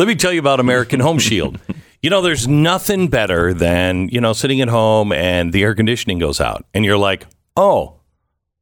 Let me tell you about American Home Shield. You know, there's nothing better than, you know, sitting at home and the air conditioning goes out and you're like, oh,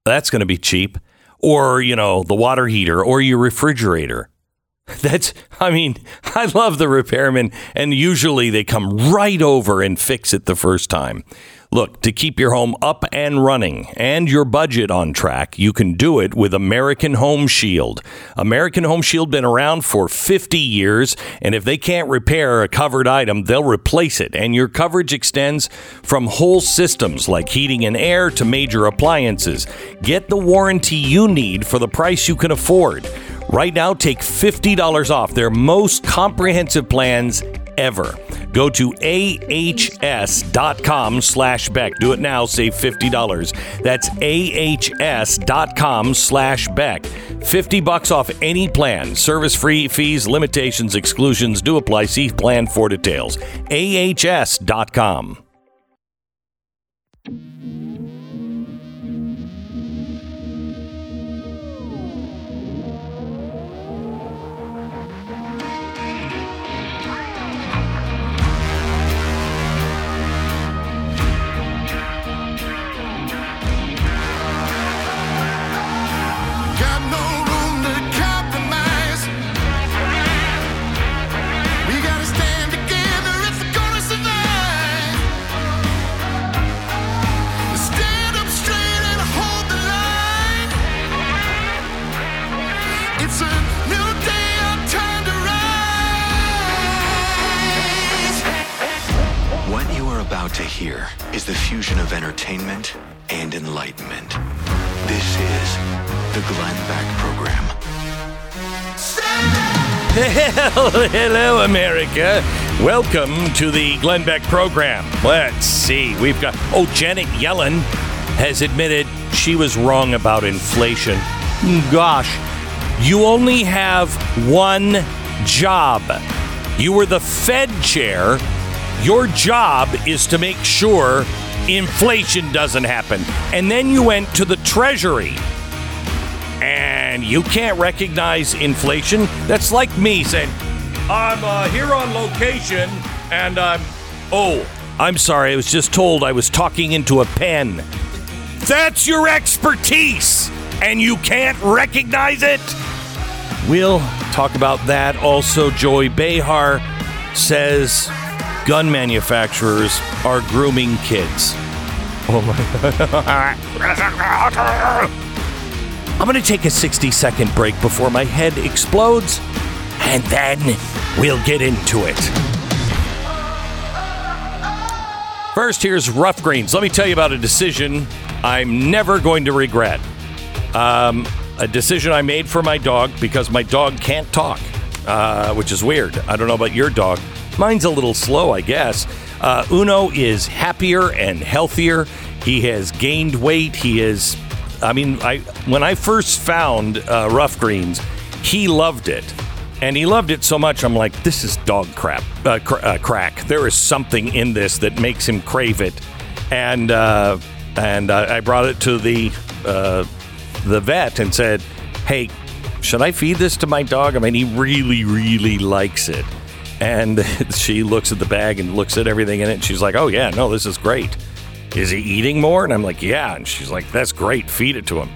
that's going to be cheap. Or, you know, the water heater or your refrigerator. That's, I mean, I love the repairmen, and usually they come right over and fix it the first time. Look, to keep your home up and running and your budget on track, you can do it with American Home Shield. American Home Shield been around for 50 years, and if they can't repair a covered item, they'll replace it. And your coverage extends from whole systems like heating and air to major appliances. Get the warranty you need for the price you can afford. Right now, take $50 off their most comprehensive plans ever. Go to ahs.com slash Beck. Do it now, save $50. That's ahs.com slash Beck. 50 bucks off any plan. Service free fees, limitations, exclusions do apply. See plan for details. ahs.com. hear is the fusion of entertainment and enlightenment. This is the Glenn Beck Program. Hello, America. Welcome to the Glenn Beck program. Let's see. We've got, oh, Janet Yellen has admitted she was wrong about inflation. Gosh, you only have one job. You were the Fed chair. Your job is to make sure inflation doesn't happen. And then you went to the Treasury and you can't recognize inflation, that's like me saying, I'm uh, here on location and I'm. Oh, I'm sorry. I was just told I was talking into a pen. That's your expertise, and you can't recognize it? We'll talk about that. Also, Joy Behar says gun manufacturers are grooming kids. Oh my. God. I'm going to take a 60 second break before my head explodes, and then we'll get into it. First, here's Ruff Greens. Let me tell you about a decision I'm never going to regret. Um, a decision I made for my dog because my dog can't talk, uh, which is weird. I don't know about your dog. Mine's a little slow, I guess. Uh, Uno is happier and healthier. He has gained weight. He is I mean, I when I first found uh, Ruff Greens, he loved it, and he loved it so much. I'm like, this is dog crap, uh, cr- uh, crack. There is something in this that makes him crave it, and uh, and I brought it to the uh, the vet and said, hey, should I feed this to my dog? I mean, he really, really likes it. And she looks at the bag and looks at everything in it. And she's like, oh, yeah, no, this is great. Is he eating more? And I'm like, yeah. And she's like, that's great. Feed it to him.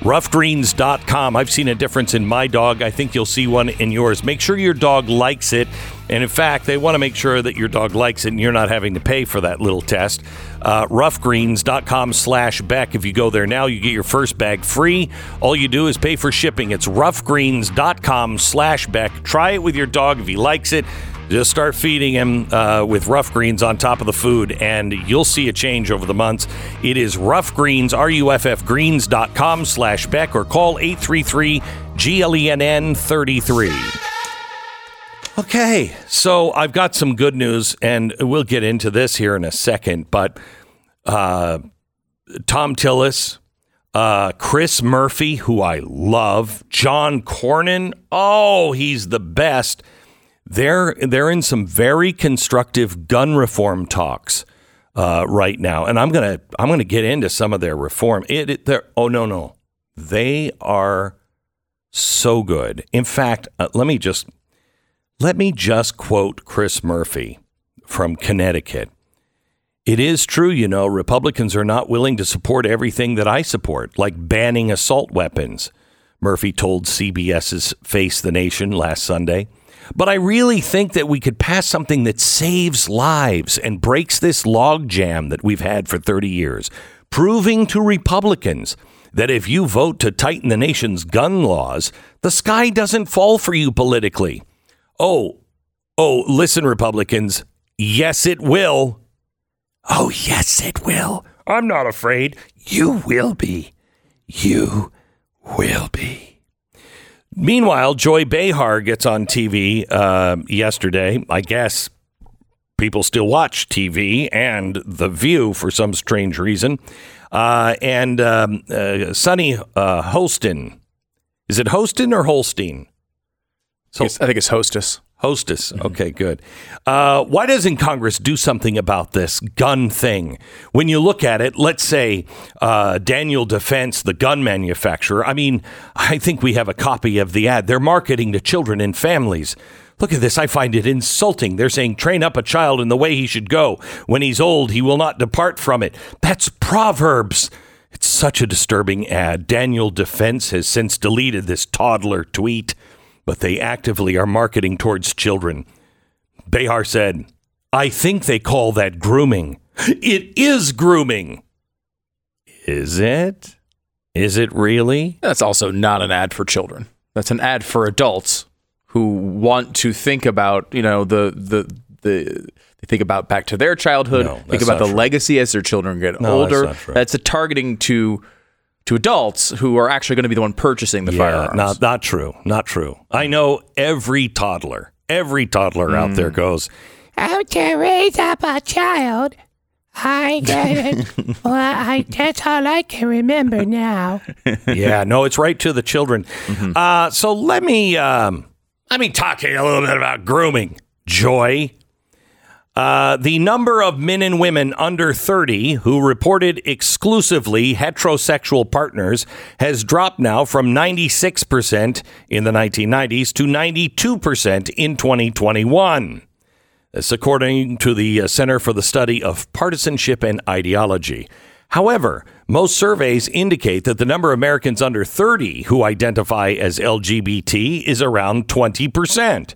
Ruffgreens.com. I've seen a difference in my dog. I think you'll see one in yours. Make sure your dog likes it. And in fact, they want to make sure that your dog likes it and you're not having to pay for that little test. Uh, ruffgreens.com slash Beck. If you go there now, you get your first bag free. All you do is pay for shipping. It's ruffgreens.com slash Beck. Try it with your dog. If he likes it, just start feeding him uh, with ruff greens on top of the food, and you'll see a change over the months. It is rough greens, R-U-F-F greens.com slash Beck, or call 833-GLENN 33. Okay, so I've got some good news, and we'll get into this here in a second, but uh, Thom Tillis, uh, Chris Murphy, who I love, John Cornyn, oh, he's the best they're they're in some very constructive gun reform talks uh, right now, and I'm gonna I'm gonna get into some of their reform. It, it oh no no, they are so good. In fact, uh, let me just Let me just quote Chris Murphy from Connecticut. It is true, you know, Republicans are not willing to support everything that I support, like banning assault weapons, Murphy told CBS's Face the Nation last Sunday. But I really think that we could pass something that saves lives and breaks this logjam that we've had for 30 years, proving to Republicans that if you vote to tighten the nation's gun laws, the sky doesn't fall for you politically. Oh, oh, listen, Republicans. Yes, it will. Oh, yes, it will. I'm not afraid. You will be. You will be. Meanwhile, Joy Behar gets on TV uh, yesterday. I guess people still watch TV and The View for some strange reason. Uh, and um, uh, Sunny uh, Holston. Is it Holston or Holstein? So, I think it's hostess. Hostess. Okay, good. Uh, why doesn't Congress do something about this gun thing? When you look at it, let's say uh, Daniel Defense, the gun manufacturer. I mean, I think we have a copy of the ad. They're marketing to children and families. Look at this. I find it insulting. They're saying, train up a child in the way he should go. When he's old, he will not depart from it. That's Proverbs. It's such a disturbing ad. Daniel Defense has since deleted this toddler tweet but they actively are marketing towards children. Behar said, I think they call that grooming. It is grooming. Is it? Is it really? That's also not an ad for children. That's an ad for adults who want to think about, you know, the the the they think about back to their childhood, No, think about the true. legacy as their children get No, that's older. true. That's a targeting to to adults who are actually going to be the one purchasing the firearms. not not true. Not true. I know every toddler, every toddler out there goes, How to raise up a child? I get it. well, I, that's all I can remember now. yeah, no, it's right to the children. Uh, so let me um, let me talk to you a little bit about grooming. Joy. Uh, the number of men and women under 30 who reported exclusively heterosexual partners has dropped now from 96% in the 1990s to 92% in 2021. This according to the uh, Center for the Study of Partisanship and Ideology. However, most surveys indicate that the number of Americans under 30 who identify as LGBT is around 20%.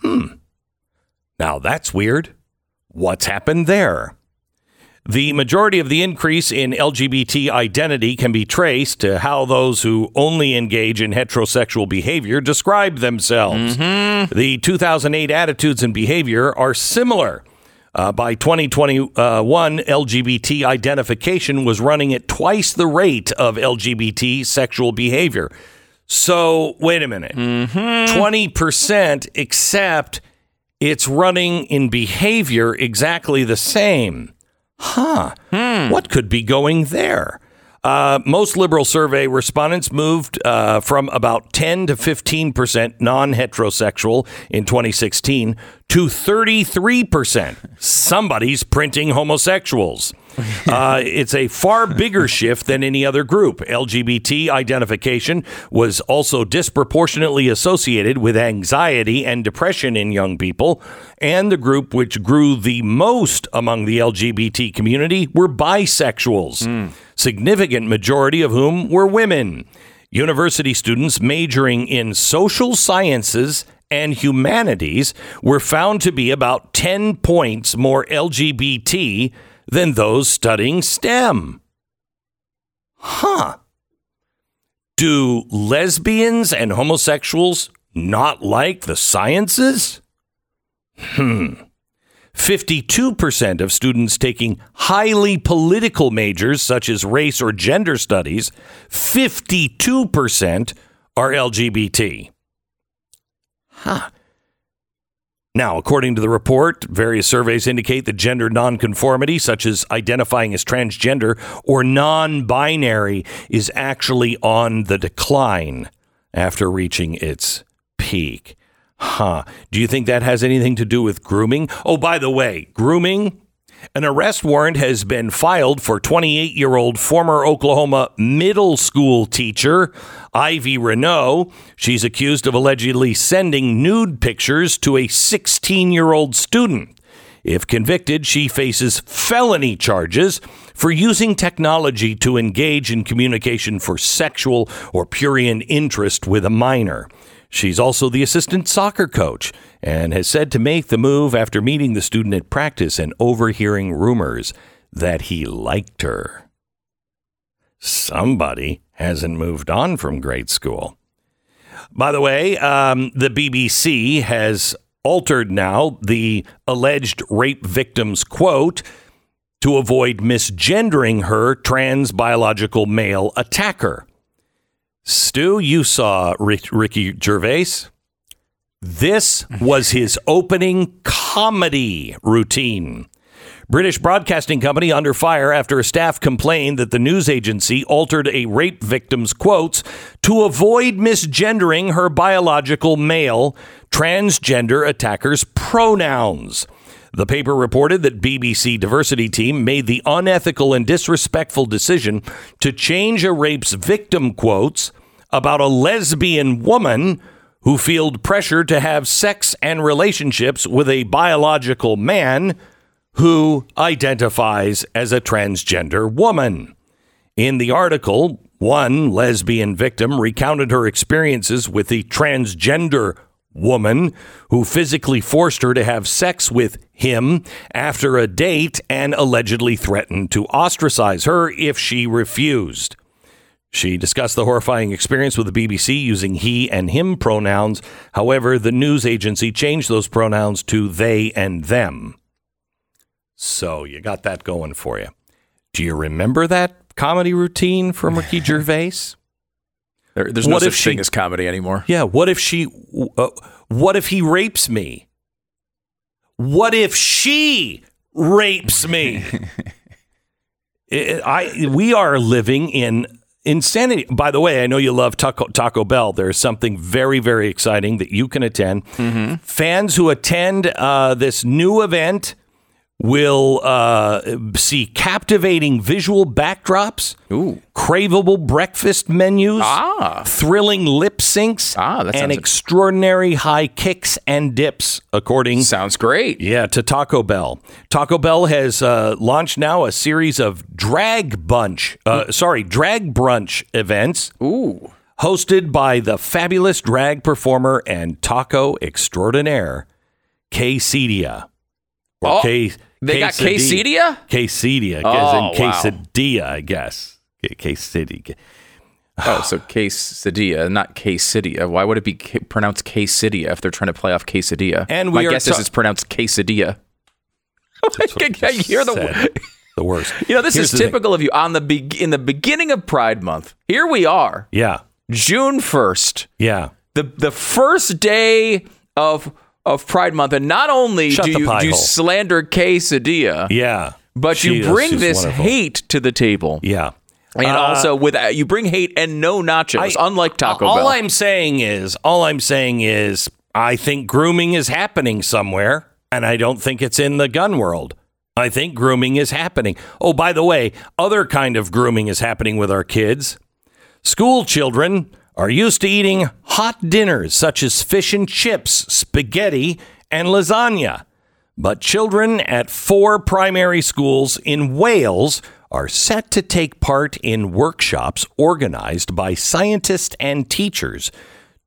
Hmm. Now that's weird. What's happened there? The majority of the increase in LGBT identity can be traced to how those who only engage in heterosexual behavior describe themselves. The 2008 attitudes and behavior are similar. Uh, by 2021, LGBT identification was running at twice the rate of LGBT sexual behavior. So, wait a minute. 20%, except it's running in behavior exactly the same. Huh. Hmm. What could be going there? Uh, most liberal survey respondents moved uh, from about 10 to 15% non heterosexual in 2016 to 33%. Somebody's printing homosexuals. Uh, it's a far bigger shift than any other group. LGBT identification was also disproportionately associated with anxiety and depression in young people. And the group which grew the most among the LGBT community were bisexuals, significant majority of whom were women. University students majoring in social sciences and humanities were found to be about 10 points more LGBT than those studying STEM. Huh. Do lesbians and homosexuals not like the sciences? Hmm. 52% of students taking highly political majors such as race or gender studies, 52% are LGBT. Huh. Now, according to the report, various surveys indicate that gender nonconformity, such as identifying as transgender or non binary, is actually on the decline after reaching its peak. Huh. Do you think that has anything to do with grooming? Oh, by the way, grooming An arrest warrant has been filed for 28 year old former Oklahoma middle school teacher, Ivy Renault. She's accused of allegedly sending nude pictures to a 16 year old student. If convicted, she faces felony charges for using technology to engage in communication for sexual or prurient interest with a minor. She's also the assistant soccer coach and has said to make the move after meeting the student at practice and overhearing rumors that he liked her. Somebody hasn't moved on from grade school. By the way, um, the BBC has altered now the alleged rape victim's quote to avoid misgendering her trans biological male attacker. Stu, you saw Rick, Ricky Gervais. This was his opening comedy routine. British Broadcasting Company under fire after a staff complained that the news agency altered a rape victim's quotes to avoid misgendering her biological male transgender attacker's pronouns. The paper reported that BBC diversity team made the unethical and disrespectful decision to change a rape's victim quotes about a lesbian woman who felt pressure to have sex and relationships with a biological man who identifies as a transgender woman. In the article, one lesbian victim recounted her experiences with the transgender woman who physically forced her to have sex with him after a date and allegedly threatened to ostracize her if she refused. She discussed the horrifying experience with the BBC using he and him pronouns. However, the news agency changed those pronouns to they and them. So you got that going for you. Do you remember that comedy routine from Ricky Gervais? There, there's no What such she- thing as comedy anymore. Yeah. What if she? Uh, what if he rapes me? What if she rapes me? I, I- we are living in insanity. By the way, I know you love Taco, Taco Bell. There's something very, very exciting that you can attend. Fans who attend uh, this new event will uh, see captivating visual backdrops, Ooh. craveable breakfast menus, Ah. thrilling lip syncs, Ah, and extraordinary high kicks and dips, according Sounds great. yeah, to Taco Bell. Taco Bell has uh, launched now a series of drag bunch, uh, sorry, drag brunch events Ooh. hosted by the fabulous drag performer and taco extraordinaire, Quesadilla. Oh, K- They got quesadilla? quesadilla? Oh, wow. in quesadilla, I guess. Quesadilla. Oh, so quesadilla, not quesadilla. Why would it be K- pronounced quesadilla if they're trying to play off quesadilla? And my we are guess is ta- it's pronounced quesadilla. You're the Said. the worst. You know, this Here's is typical of you. On the be- in the beginning of Pride Month, here we are, Yeah, June first, yeah. the the first day of of Pride Month, and not only Shut do you do you slander quesadilla, Yeah. but She you bring she's this wonderful. hate to the table, Yeah. and Uh, also with you bring hate and no nachos, unlike Taco all Bell. I'm saying is, all I'm saying is, I think grooming is happening somewhere, and I don't think it's in the gun world. I think grooming is happening. Oh, by the way, other kind of grooming is happening with our kids. School children are used to eating hot dinners such as fish and chips, spaghetti, and lasagna. But children at four primary schools in Wales are set to take part in workshops organized by scientists and teachers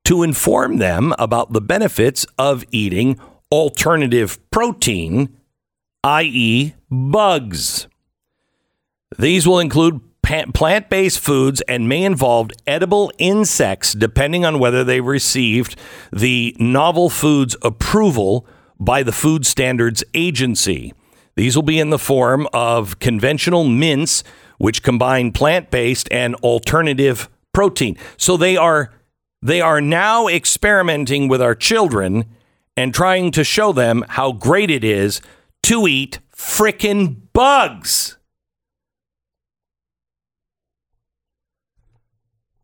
to inform them about the benefits of eating alternative protein, i.e., bugs. These will include plant based foods and may involve edible insects depending on whether they received the novel foods approval by the Food Standards Agency. These will be in the form of conventional mints, which combine plant based and alternative protein. So they are they are now experimenting with our children and trying to show them how great it is to eat frickin' bugs.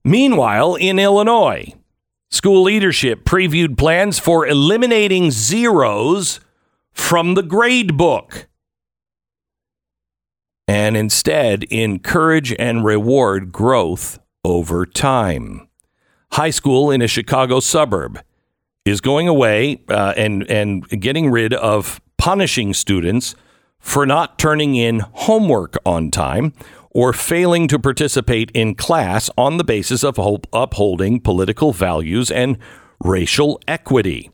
Meanwhile, in Illinois, school leadership previewed plans for eliminating zeros from the grade book. and instead encourage and reward growth over time. High school in a Chicago suburb is going away uh, and and getting rid of punishing students for not turning in homework on time or failing to participate in class on the basis of upholding political values and racial equity.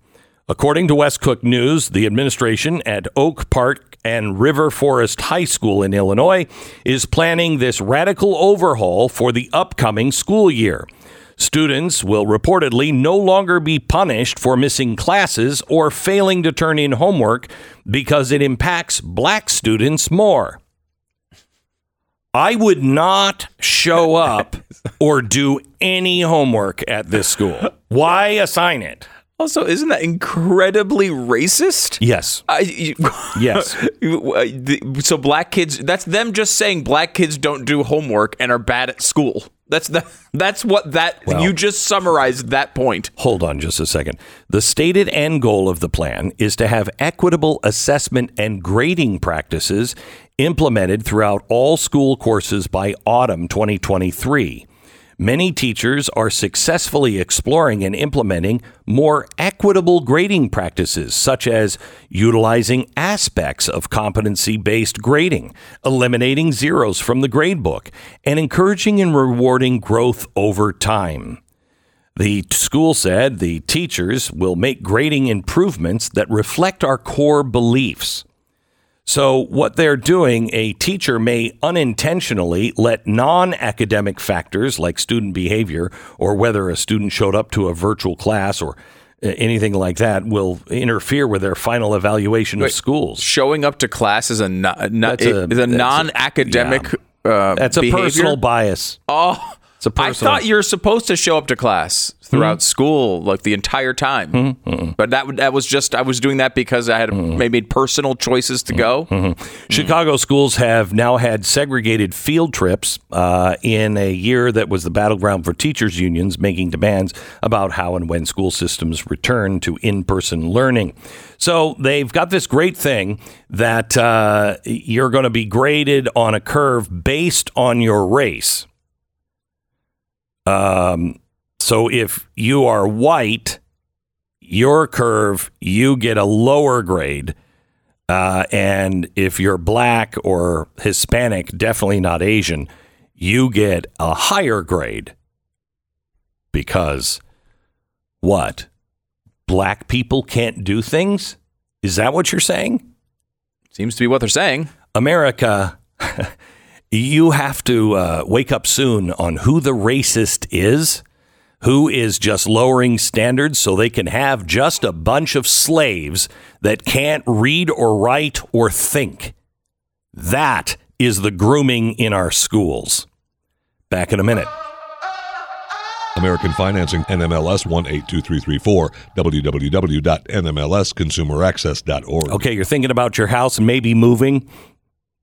According to West Cook News, the administration at Oak Park and River Forest High School in Illinois is planning this radical overhaul for the upcoming school year. Students will reportedly no longer be punished for missing classes or failing to turn in homework because it impacts black students more. I would not show up or do any homework at this school. Why assign it? Also, isn't that incredibly racist? Yes. I, you- Yes. Uh, so black kids that's them just saying black kids don't do homework and are bad at school that's the that's what that Well- you just summarized that point Hold on just a second. The stated end goal of the plan is to have equitable assessment and grading practices implemented throughout all school courses by autumn 2023. Many teachers are successfully exploring and implementing more equitable grading practices, such as utilizing aspects of competency based grading, eliminating zeros from the gradebook, and encouraging and rewarding growth over time. The school said the teachers will make grading improvements that reflect our core beliefs. So, what they're doing, a teacher may unintentionally let non academic factors like student behavior or whether a student showed up to a virtual class or uh, anything like that will interfere with their final evaluation of schools. showing up to class is a, no, no, That's a- is a a- non-academic uh, That's a personal bias. oh It's a I personal. thought you were supposed to show up to class throughout mm-hmm. school, like the entire time. Mm-hmm. Mm-hmm. But that that was just I was doing that because I had made personal choices to go. Chicago schools have now had segregated field trips uh, in a year that was the battleground for teachers' unions making demands about how and when school systems return to in person learning. So they've got this great thing that uh, you're going to be graded on a curve based on your race. Um, so if you are white, your curve, you get a lower grade. Uh, and if you're black or Hispanic, definitely not Asian, you get a higher grade because what? Black people can't do things? Is that what you're saying? Seems to be what they're saying. America, you have to uh, wake up soon on who the racist is, who is just lowering standards so they can have just a bunch of slaves that can't read or write or think. That is the grooming in our schools. Back in a minute. American Financing, NMLS 182334, www.nmlsconsumeraccess.org. Okay, you're thinking about your house and maybe moving.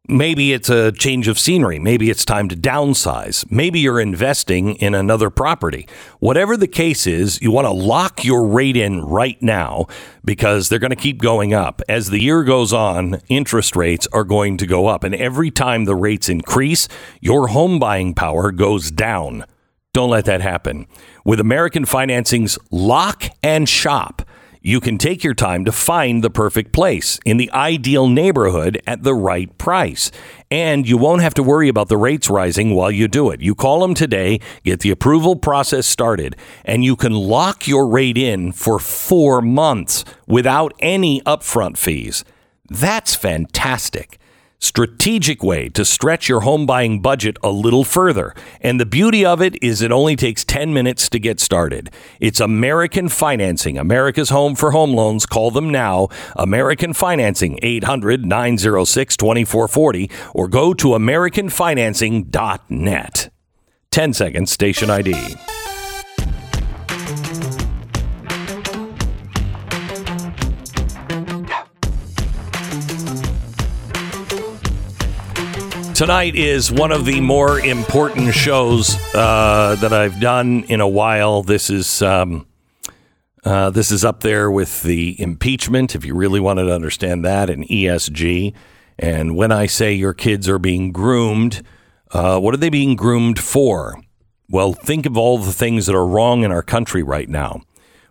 Maybe it's a change of scenery. Maybe it's time to downsize. Maybe you're investing in another property. Whatever the case is, you want to lock your rate in right now because they're going to keep going up. As the year goes on, interest rates are going to go up. And every time the rates increase, your home buying power goes down. Don't let that happen. With American Financing's Lock and Shop, you can take your time to find the perfect place in the ideal neighborhood at the right price. And you won't have to worry about the rates rising while you do it. You call them today, get the approval process started, and you can lock your rate in for four months without any upfront fees. That's fantastic strategic way to stretch your home buying budget a little further. And the beauty of it is it only takes 10 minutes to get started. It's American Financing, America's home for home loans. Call them now. American Financing, 800 906 2440, or go to AmericanFinancing.net. 10 seconds, station ID. Tonight is one of the more important shows uh, that I've done in a while. This is um, uh, this is up there with the impeachment, if you really wanted to understand that, and ESG. And when I say your kids are being groomed, uh, what are they being groomed for? Well, think of all the things that are wrong in our country right now.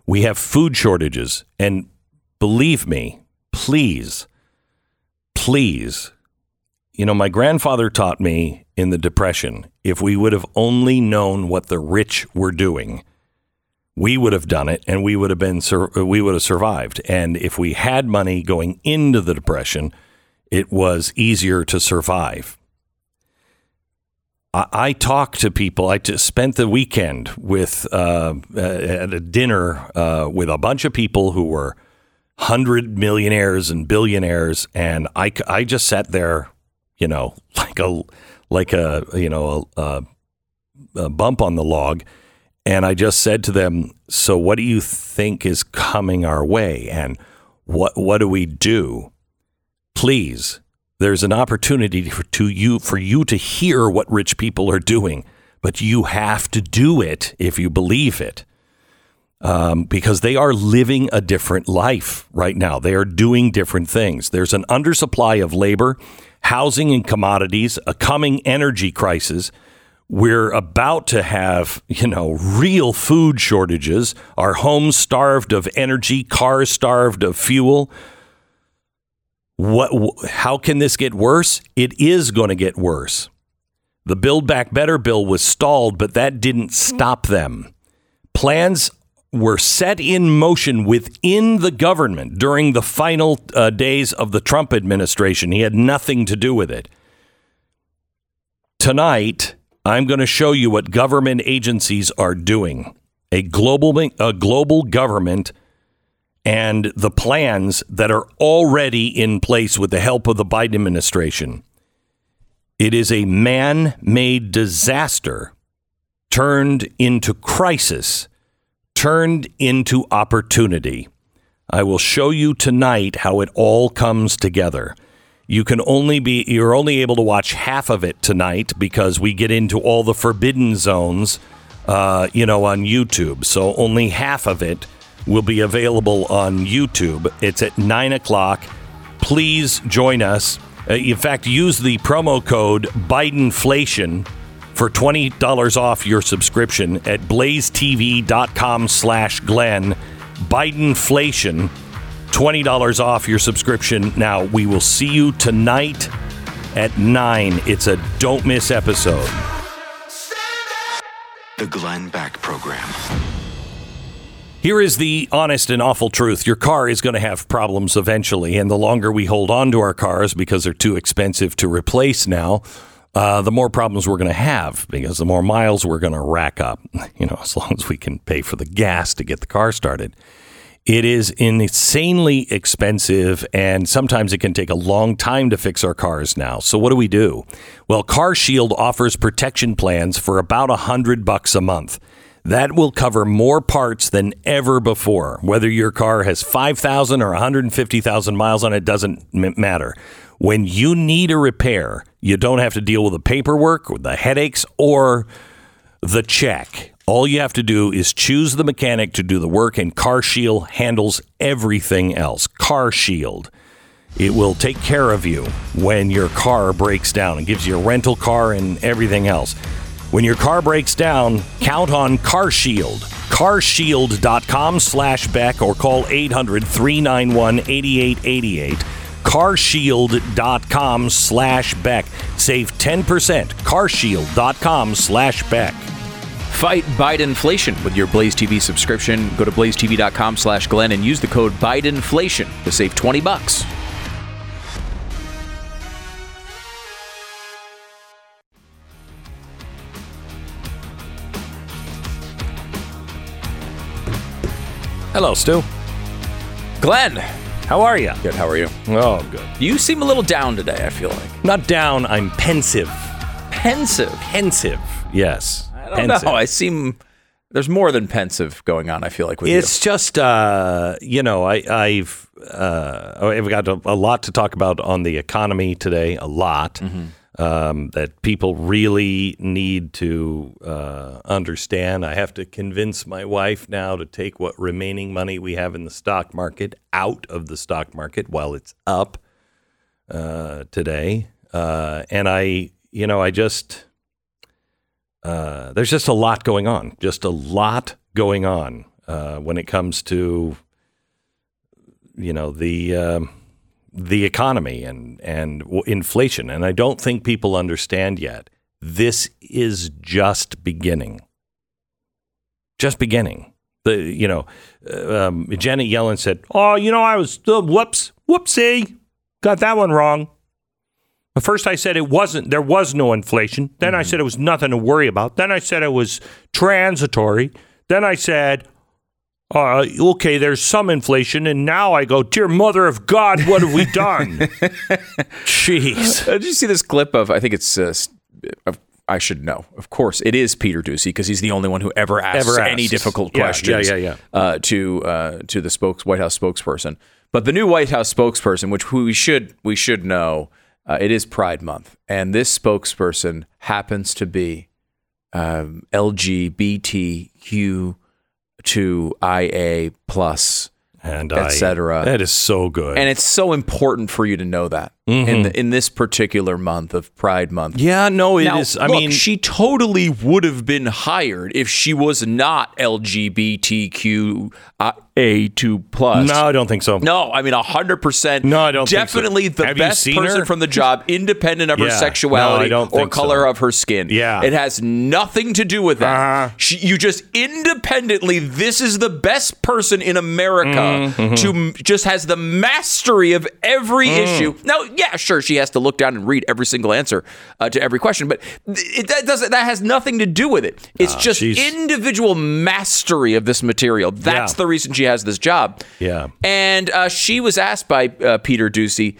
We have food shortages. And believe me, please, please, you know, my grandfather taught me in the Depression if we would have only known what the rich were doing, we would have done it and we would have been we would have survived. And if we had money going into the Depression, it was easier to survive. I, I talk to people. I just spent the weekend with uh, at a dinner uh, with a bunch of people who were hundred millionaires and billionaires, and I, I just sat there, you know, like a like a you know a, a, bump on the log, and I just said to them, "So what do you think is coming our way, and what what do we do?" please there's an opportunity for to you for you to hear what rich people are doing but you have to do it if you believe it. Um, because they are living a different life right now. They are doing different things. There's an undersupply of labor housing and commodities a coming energy crisis. We're about to have, you know, real food shortages. Our homes starved of energy, cars starved of fuel. What how can this get worse? It is going to get worse. The build back better bill was stalled but that didn't stop them. Plans were set in motion within the government during the final uh, days of the Trump administration. He had nothing to do with it. Tonight i'm going to show you what government agencies are doing. A global a global government and the plans that are already in place with the help of the Biden administration. It is a man made disaster turned into crisis, turned into opportunity. I will show you tonight how it all comes together. You can only be you're only able to watch half of it tonight because we get into all the forbidden zones, uh, you know, on YouTube. So only half of it will be available on YouTube. It's at nine o'clock. Please join us. Uh, in fact, use the promo code Bidenflation for twenty dollars off your subscription at blazetv.com slash Glenn. Bidenflation, twenty dollars off your subscription. Now we will see you tonight at nine. It's a don't miss episode. The Glenn Beck Program. Here is the honest and awful truth. Your car is going to have problems eventually, and the longer we hold on to our cars because they're too expensive to replace now, uh, the more problems we're going to have because the more miles we're going to rack up. You know, as long as we can pay for the gas to get the car started. It is insanely expensive, and sometimes it can take a long time to fix our cars now. So what do we do? Well, Car Shield offers protection plans for about a hundred bucks a month. That will cover more parts than ever before. Whether your car has 5,000 or 150,000 miles on it doesn't matter. When you need a repair, you don't have to deal with the paperwork, with the headaches, or the check. All you have to do is choose the mechanic to do the work, and Car Shield handles everything else. Car Shield. It will take care of you when your car breaks down and gives you a rental car and everything else. When your car breaks down, count on Car Shield. Carshield.com slash Beck or call 800 391 8888. Carshield.com slash Beck. Save 10%. Carshield.com slash Beck. Fight Bidenflation with your Blaze TV subscription. Go to blazetv.com slash Glenn and use the code Bidenflation to save 20 bucks. Hello, Stu. Glenn, How are you? good. How are you? Oh, good. You seem a little down today. I feel like Not down. I'm pensive. pensive. Pensive. Yes. I don't know. I seem there's more than pensive going on. I feel like with you. It's just, uh, you know, I, I've uh, I've got a, a lot to talk about on the economy today. A lot um, that people really need to uh, understand. I have to convince my wife now to take what remaining money we have in the stock market out of the stock market while it's up. uh, today, uh, and I, you know, I just uh, there's just a lot going on, just a lot going on uh, when it comes to you know the um the economy and and inflation, and I don't think people understand yet. This is just beginning, just beginning. The you know, uh, um, Janet Yellen said, "Oh, you know, I was uh, whoops, whoopsie, got that one wrong." At first, I said it wasn't. There was no inflation. Then I said it was nothing to worry about. Then I said it was transitory. Then I said, uh, "Okay, there's some inflation." And now I go, "Dear Mother of God, what have we done?" Jeez. Uh, did you see this clip of? I think it's. Uh, of, I should know. Of course, it is Peter Doocy because he's the only one who ever asks, Ever any difficult Yeah, questions. yeah, yeah, Uh, to uh, to the spokes White House spokesperson. But the new White House spokesperson, which we should we should know, uh, it is Pride Month, and this spokesperson happens to be um, LGBTQ to IA and etc. That is so good. And it's so important for you to know that in the, in this particular month of Pride Month. yeah, no, it is. Now, I look, mean, she totally would have been hired if she was not LGBTQIA2 plus. no, I don't think so. No, I mean hundred percent. No, I don't think so. Definitely the Have best person her? from the job, independent of her sexuality No, or think so. color of her skin. Yeah. it has nothing to do with that. Uh-huh. She, you just independently. This is the best person in America Mm-hmm. to just has the mastery of every Mm. issue. Now, yeah, sure, she has to look down and read every single answer uh, to every question, but it, that doesn't. That has nothing to do with it. It's just individual mastery of this material. That's Yeah. the reason she has this job. Yeah. And uh, she was asked by uh, Peter Doocy,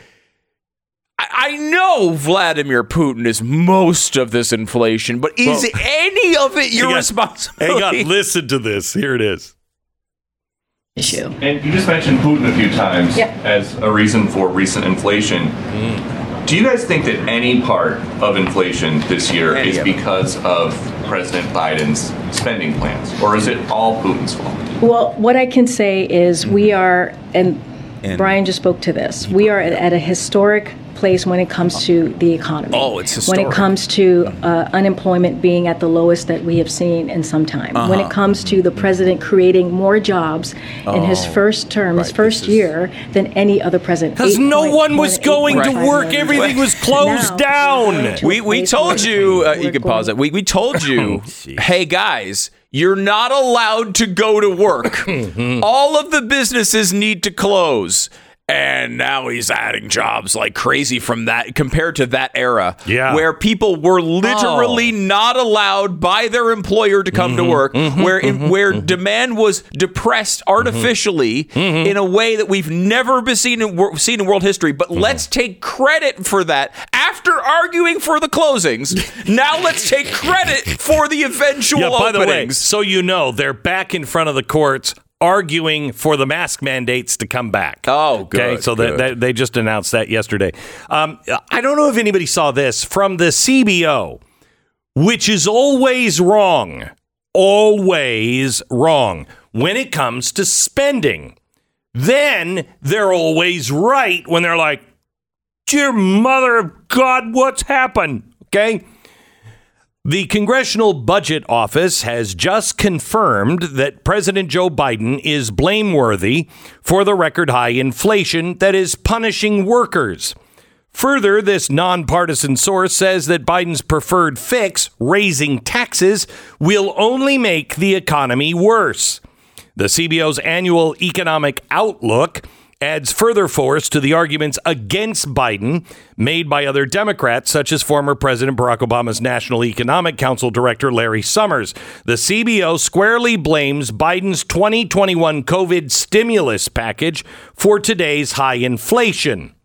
I-, know Vladimir Putin is most of this inflation, but is Well- any of it your responsibility? Hang on, listen to this. Here it is. Issue. And you just mentioned Putin a few times Yeah. as a reason for recent inflation. Do you guys think that any part of inflation this year Any is of because of President Biden's spending plans, or is it all Putin's fault? Well, what I can say is Mm-hmm. we are, and, Brian just spoke to this, we are at, at a historic place when it comes to the economy. Oh, it's When it comes to uh, unemployment being at the lowest that we have seen in some time. When Uh-huh. it comes to the president creating more jobs in his first term, his Oh, first is- year, than any other president. Because no one was going to work. Everything was closed Now, down. we're going to we a we place told you uh, you can pause going- it. We we told you, hey guys, you're not allowed to go to work. All of the businesses need to close. And now he's adding jobs like crazy from that compared to that era, Yeah. where people were literally Oh. not allowed by their employer to come to mm-hmm. work, mm-hmm. where in, mm-hmm. where demand was depressed artificially in a way that we've never been seen in, seen in world history. But let's take credit for that after arguing for the closings. now let's take credit for the eventual Yeah, by the way, openings. so you know, they're back in front of the courts arguing for the mask mandates to come back. Oh, Okay, good, so that, good. that they just announced that yesterday. Um, I don't know if anybody saw this from the CBO, which is always wrong, always wrong when it comes to spending. Then they're always right when they're like, "Dear Mother of God, what's happened?" Okay. The Congressional Budget Office has just confirmed that President Joe Biden is blameworthy for the record high inflation that is punishing workers. Further, this nonpartisan source says that Biden's preferred fix, raising taxes, will only make the economy worse. The CBO's annual economic outlook adds further force to the arguments against Biden made by other Democrats, such as former President Barack Obama's National Economic Council Director Larry Summers. The CBO squarely blames Biden's 2021 COVID stimulus package for today's high inflation.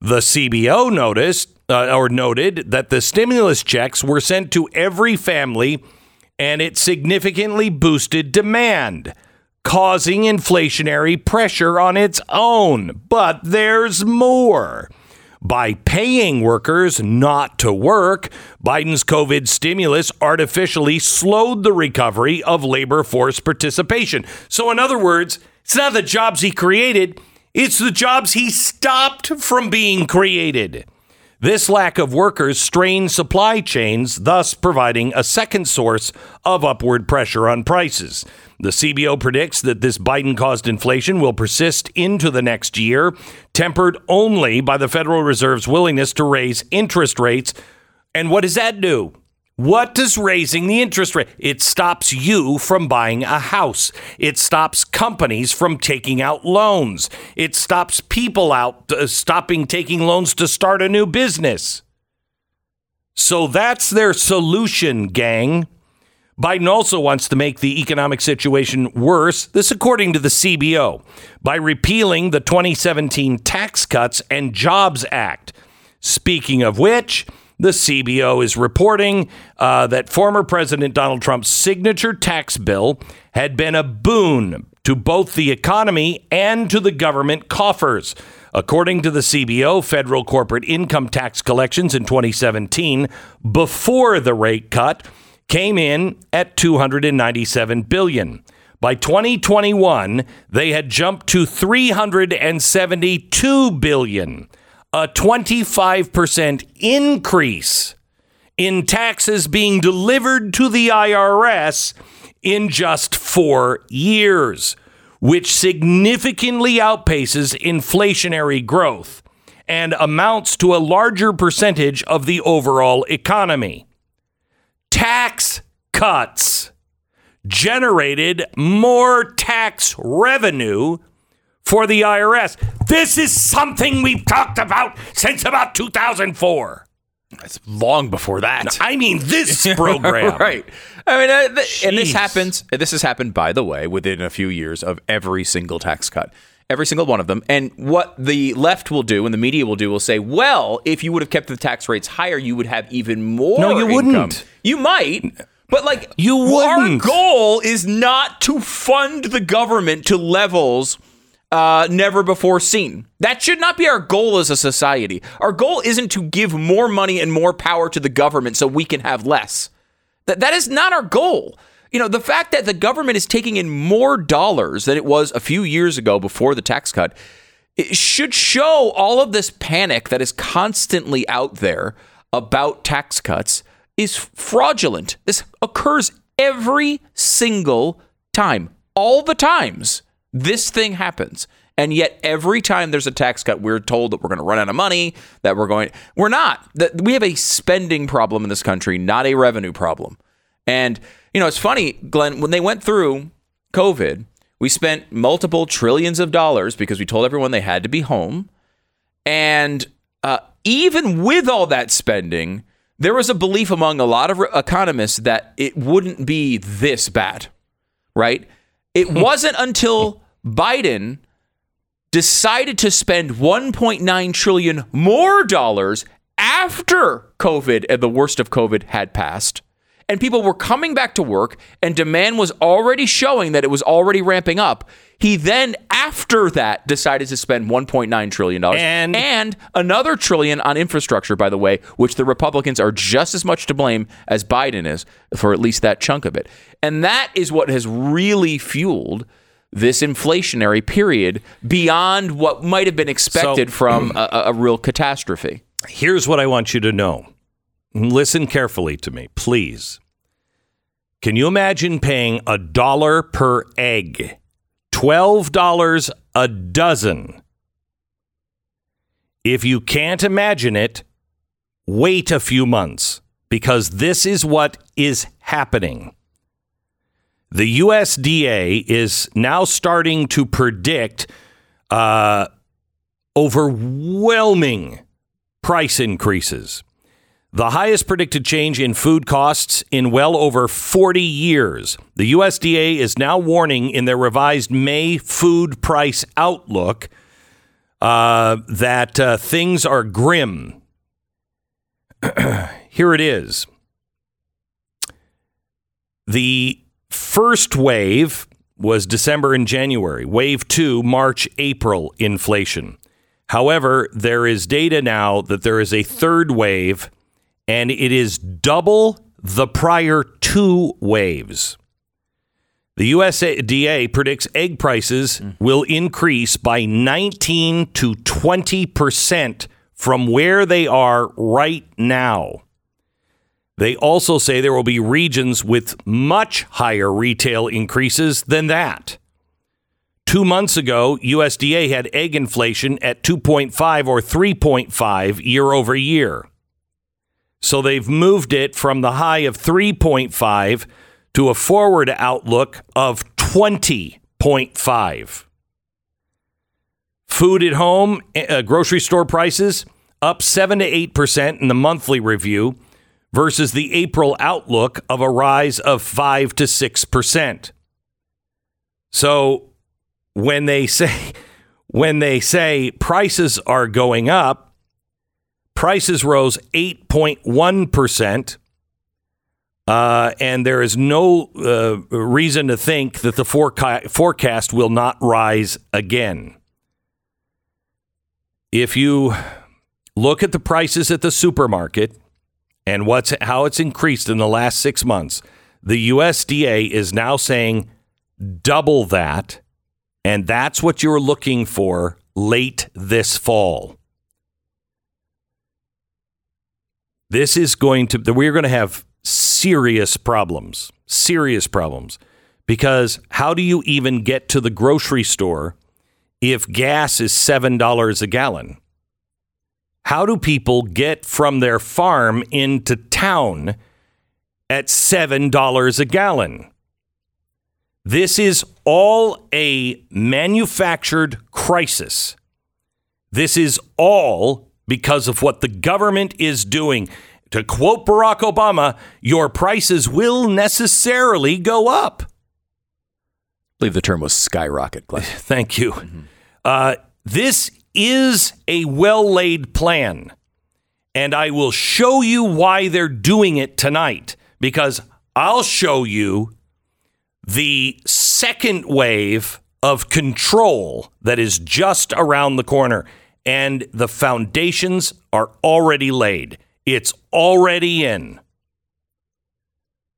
The CBO noticed uh, or noted that the stimulus checks were sent to every family and it significantly boosted demand, causing inflationary pressure on its own. But there's more. By paying workers not to work, Biden's COVID stimulus artificially slowed the recovery of labor force participation. So, in other words, it's not the jobs he created, It's the jobs he stopped from being created. This lack of workers strains supply chains, thus providing a second source of upward pressure on prices. The CBO predicts that this Biden caused inflation will persist into the next year, tempered only by the Federal Reserve's willingness to raise interest rates. And what does that do? What does raising the interest rate? It stops you from buying a house. It stops companies from taking out loans. It stops people out uh, stopping taking loans to start a new business. So that's their solution, gang. Biden also wants to make the economic situation worse, this according to the CBO, by repealing the 2017 Tax Cuts and Jobs Act. Speaking of which, the CBO is reporting uh, that former President Donald Trump's signature tax bill had been a boon to both the economy and to the government coffers. According to the CBO, federal corporate income tax collections in 2017, before the rate cut, came in at 297 billion. By 2021, they had jumped to 372 billion a 25% increase in taxes being delivered to the IRS in just four years, which significantly outpaces inflationary growth and amounts to a larger percentage of the overall economy. Tax cuts generated more tax revenue for the IRS. This is something we've talked about since about 2004. It's long before that. I mean, this program. right. I mean, uh, th- and this happens. This has happened, by the way, within a few years of every single tax cut, every single one of them. And what the left will do and the media will do will say, well, if you would have kept the tax rates higher, you would have even more. No, you income." wouldn't. You might. But like You wouldn't. Our goal is not to fund the government to levels uh, never before seen. That should not be our goal as a society. Our goal isn't to give more money and more power to the government so we can have less. That that is not our goal. You know, the fact that the government is taking in more dollars than it was a few years ago before the tax cut it should show all of this panic that is constantly out there about tax cuts is fraudulent. This occurs every single time. All the times this thing happens. And yet every time there's a tax cut, we're told that we're going to run out of money, that we're going we're not. That we have a spending problem in this country, not a revenue problem. And you know, it's funny, Glenn, when they went through COVID, we spent multiple trillions of dollars because we told everyone they had to be home. And uh, even with all that spending, there was a belief among a lot of economists that it wouldn't be this bad, right? It wasn't until Biden decided to spend 1.9 trillion more dollars after COVID and the worst of COVID had passed and people were coming back to work and demand was already showing that it was already ramping up. He then after that decided to spend 1.9 trillion dollars And- and another trillion on infrastructure by the way, which the Republicans are just as much to blame as Biden is for at least that chunk of it. And that is what has really fueled this inflationary period beyond what might have been expected So- from a, a- a real catastrophe. Here's what I want you to know. Listen carefully to me, please. Can you imagine paying a dollar per egg? $12 a dozen. If you can't imagine it, wait a few months because this is what is happening. The USDA is now starting to predict uh, overwhelming price increases. The highest predicted change in food costs in well over 40 years. The USDA is now warning in their revised May food price outlook uh, that uh, things are grim. Here it is. The first wave was December and January. Wave two, March, April inflation. However, there is data now that there is a third wave and it is double the prior two waves. The USDA predicts egg prices will increase by 19 to 20% from where they are right now. They also say there will be regions with much higher retail increases than that. Two months ago, USDA had egg inflation at 2.5 or 3.5 year over year. So they've moved it from the high of 3.5 to a forward outlook of 20.5. Food at home, uh, grocery store prices up 7 to 8% in the monthly review versus the April outlook of a rise of 5 to 6%. So when they say when they say prices are going up, prices rose 8.1%. Uh, and there is no uh, reason to think that the foreca- forecast will not rise again. If you look at the prices at the supermarket and what's how it's increased in the last six months, the USDA is now saying double that, and that's what you're looking for late this fall. This is going to we're going to have serious problems, serious problems, because how do you even get to the grocery store if gas is seven dollars a gallon? How do people get from their farm into town at $7 a gallon? This is all a manufactured crisis. This is all because of what the government is doing. To quote Barack Obama, your prices will necessarily go up. I believe the term was skyrocket, Glenn. Thank you. Uh, this is a well laid plan. And I will show you why they're doing it tonight because I'll show you the second wave of control that is just around the corner. And the foundations are already laid, it's already in.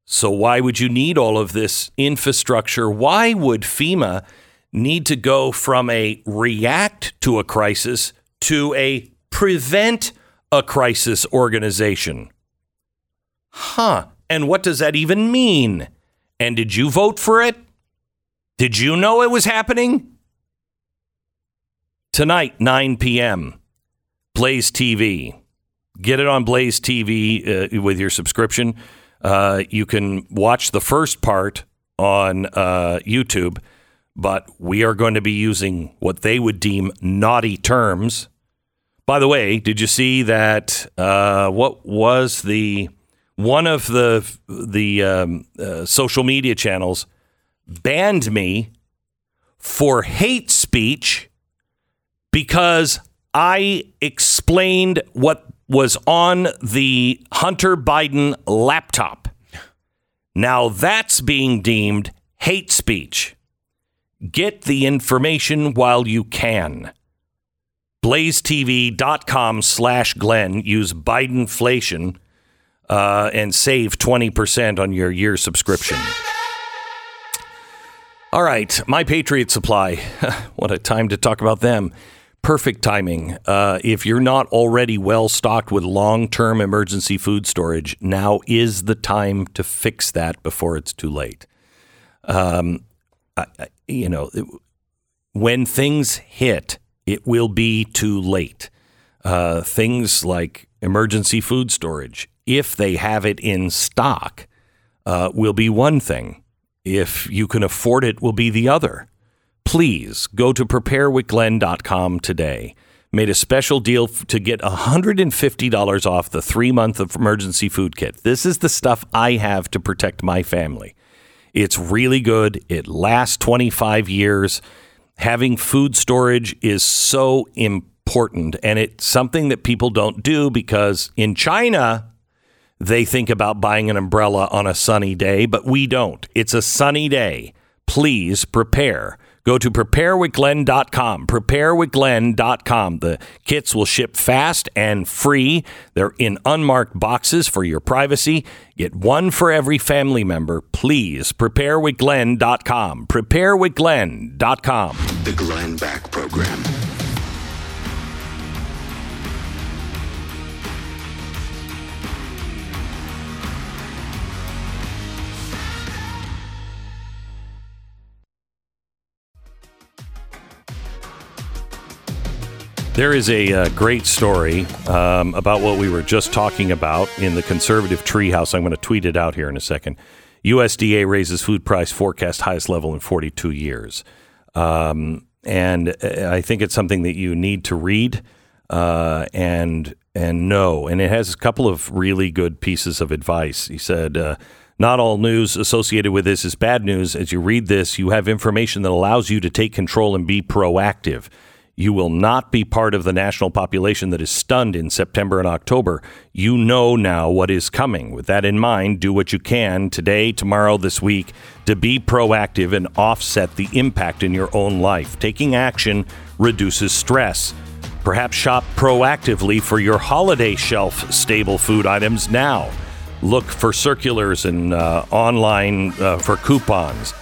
So, why would you need all of this infrastructure? Why would FEMA need to go from a react to a crisis to a prevent a crisis organization? Huh. And what does that even mean? And did you vote for it? Did you know it was happening? Tonight, 9 p.m., Blaze TV. Get it on Blaze TV uh, with your subscription. Uh, you can watch the first part on uh, YouTube, but we are going to be using what they would deem naughty terms. By the way, did you see that? Uh, what was the one of the the um, uh, social media channels banned me for hate speech because I explained what was on the Hunter Biden laptop. Now that's being deemed hate speech. Get the information while you can. BlazeTV.com slash Glenn. Use Bidenflation uh, and save 20% on your year subscription. All right, My Patriot Supply. what a time to talk about them. Perfect timing. Uh, if you're not already well stocked with long term emergency food storage, now is the time to fix that before it's too late. Um, I, I- you know, it- when things hit, it will be too late. Uh, things like emergency food storage, if they have it in stock, uh, will be one thing. If you can afford it, will be the other. Please go to preparewithglenn.com today. Made a special deal to get $150 off the three month of emergency food kit. This is the stuff I have to protect my family. It's really good. It lasts 25 years. Having food storage is so important, and it's something that people don't do because in China, they think about buying an umbrella on a sunny day, but we don't. It's a sunny day. Please prepare. Go to preparewithglenn.com. Preparewithglenn.com. The kits will ship fast and free. They're in unmarked boxes for your privacy. Get one for every family member. Please, preparewithglenn.com. Preparewithglenn.com. The Glenn Beck Program. There is a uh, great story um, about what we were just talking about in the conservative treehouse. I'm going to tweet it out here in a second. USDA raises food price forecast highest level in 42 years. Um, and uh, I think it's something that you need to read uh, and and know. And it has a couple of really good pieces of advice. He said, uh, "Not all news associated with this is bad news. As you read this, you have information that allows you to take control and be proactive." You will not be part of the national population that is stunned in September and October. You know now what is coming. With that in mind, do what you can today, tomorrow, this week to be proactive and offset the impact in your own life. Taking action reduces stress. Perhaps shop proactively for your holiday shelf stable food items now. Look for circulars and uh, online uh, for coupons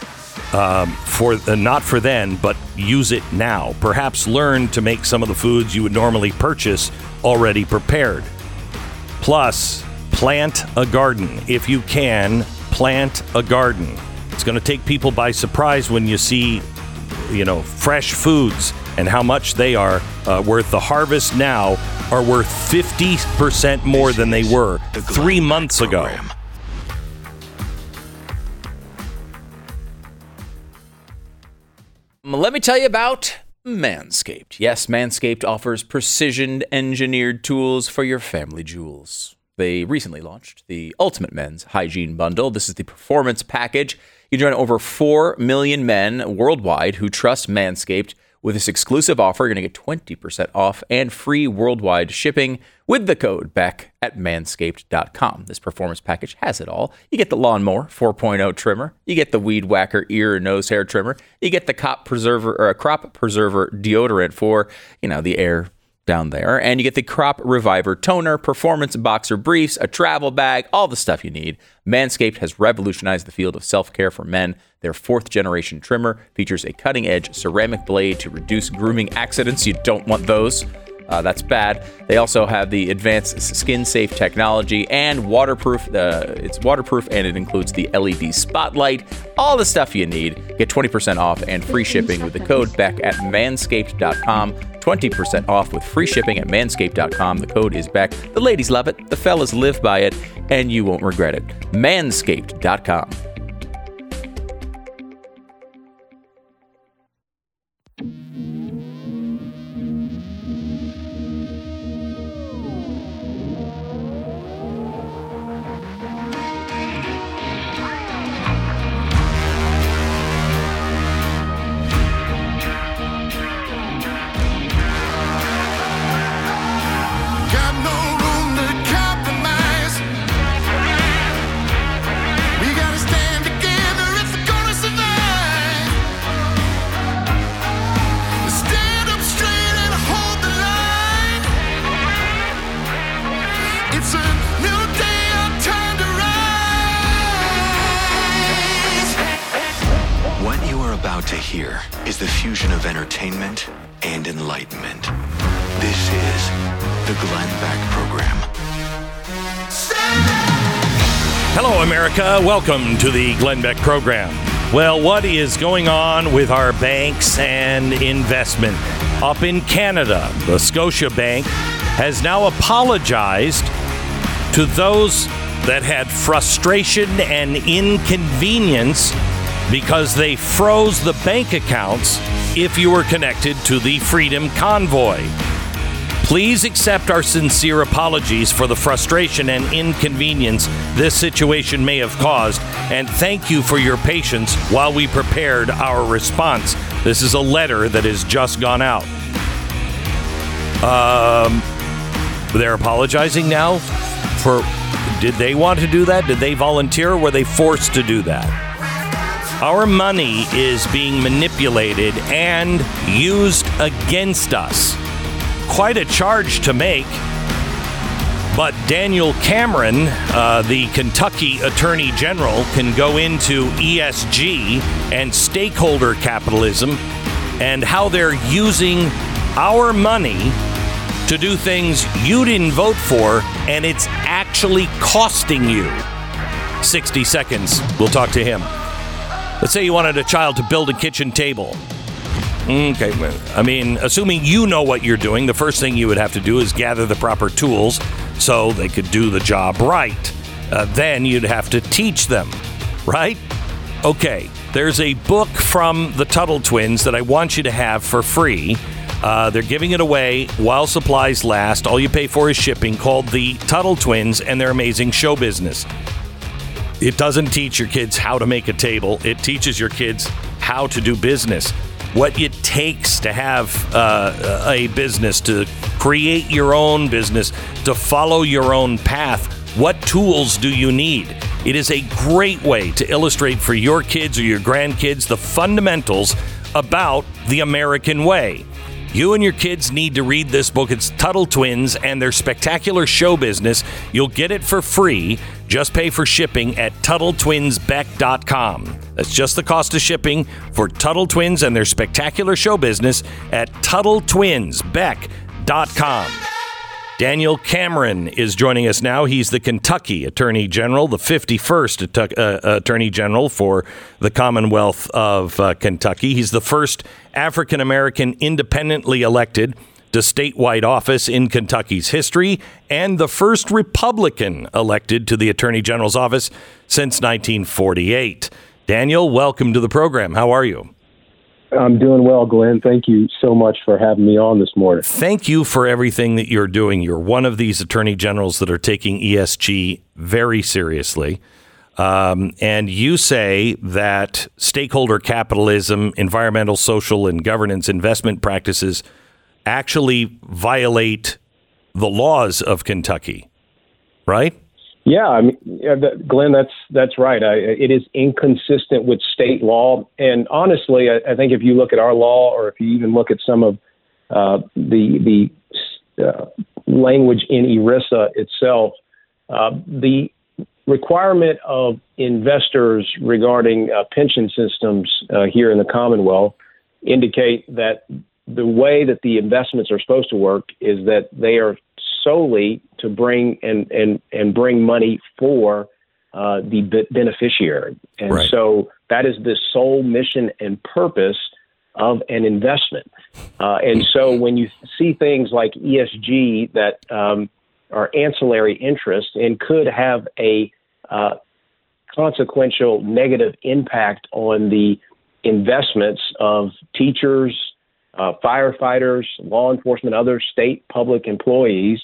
um, for uh, not for then, but use it now. Perhaps learn to make some of the foods you would normally purchase already prepared. Plus, plant a garden if you can. Plant a garden. It's going to take people by surprise when you see, you know, fresh foods and how much they are uh, worth. The harvest now are worth 50% more than they were three months ago. Um, let me tell you about Manscaped. Yes, Manscaped offers precision engineered tools for your family jewels. They recently launched the Ultimate Men's Hygiene Bundle. This is the performance package. You join over 4 million men worldwide who trust Manscaped. With this exclusive offer, you're going to get 20% off and free worldwide shipping with the code BECK at manscaped.com. This performance package has it all. You get the Lawnmower 4.0 trimmer, you get the Weed Whacker ear and nose hair trimmer, you get the crop preserver or a crop preserver deodorant for, you know, the air down there. And you get the Crop Reviver toner, performance boxer briefs, a travel bag, all the stuff you need. Manscaped has revolutionized the field of self care for men. Their fourth generation trimmer features a cutting edge ceramic blade to reduce grooming accidents. You don't want those. Uh, that's bad. They also have the advanced skin safe technology and waterproof. Uh, it's waterproof and it includes the LED spotlight. All the stuff you need. Get 20% off and free shipping with the code BECK at manscaped.com. 20% off with free shipping at manscaped.com. The code is BECK. The ladies love it, the fellas live by it, and you won't regret it. Manscaped.com. Got America. Welcome to the Glenn Beck program. Well, what is going on with our banks and investment? Up in Canada, the Scotiabank has now apologized to those that had frustration and inconvenience because they froze the bank accounts if you were connected to the Freedom Convoy. Please accept our sincere apologies for the frustration and inconvenience this situation may have caused, and thank you for your patience while we prepared our response. This is a letter that has just gone out. Um, they're apologizing now for. Did they want to do that? Did they volunteer? Or were they forced to do that? Our money is being manipulated and used against us. Quite a charge to make. But Daniel Cameron, uh, the Kentucky Attorney General, can go into ESG and stakeholder capitalism and how they're using our money to do things you didn't vote for and it's actually costing you. 60 seconds. We'll talk to him. Let's say you wanted a child to build a kitchen table. Okay, well, I mean, assuming you know what you're doing, the first thing you would have to do is gather the proper tools so they could do the job right. Uh, then you'd have to teach them, right? Okay, there's a book from the Tuttle twins that I want you to have for free. Uh, they're giving it away while supplies last. All you pay for is shipping, called the Tuttle Twins and their amazing show business. It doesn't teach your kids how to make a table, it teaches your kids how to do business. What it takes to have uh, a business, to create your own business, to follow your own path. What tools do you need? It is a great way to illustrate for your kids or your grandkids the fundamentals about the American way. You and your kids need to read this book. It's Tuttle Twins and their spectacular show business. You'll get it for free. Just pay for shipping at TuttleTwinsBeck.com. That's just the cost of shipping for Tuttle Twins and their spectacular show business at TuttleTwinsBeck.com. Daniel Cameron is joining us now. He's the Kentucky Attorney General, the 51st Attu- uh, Attorney General for the Commonwealth of uh, Kentucky. He's the first African American independently elected to statewide office in Kentucky's history and the first Republican elected to the Attorney General's office since 1948. Daniel, welcome to the program. How are you? I'm doing well, Glenn. Thank you so much for having me on this morning. Thank you for everything that you're doing. You're one of these attorney generals that are taking ESG very seriously. Um, and you say that stakeholder capitalism, environmental, social, and governance investment practices actually violate the laws of Kentucky, right? Yeah, I mean, Glenn, that's that's right. I, it is inconsistent with state law, and honestly, I, I think if you look at our law, or if you even look at some of uh, the the uh, language in ERISA itself, uh, the requirement of investors regarding uh, pension systems uh, here in the Commonwealth indicate that the way that the investments are supposed to work is that they are solely to bring and and and bring money for uh, the be- beneficiary, and Right. so that is the sole mission and purpose of an investment. Uh, and so when you see things like ESG that um, are ancillary interest and could have a uh, consequential negative impact on the investments of teachers, uh, firefighters, law enforcement, other state public employees.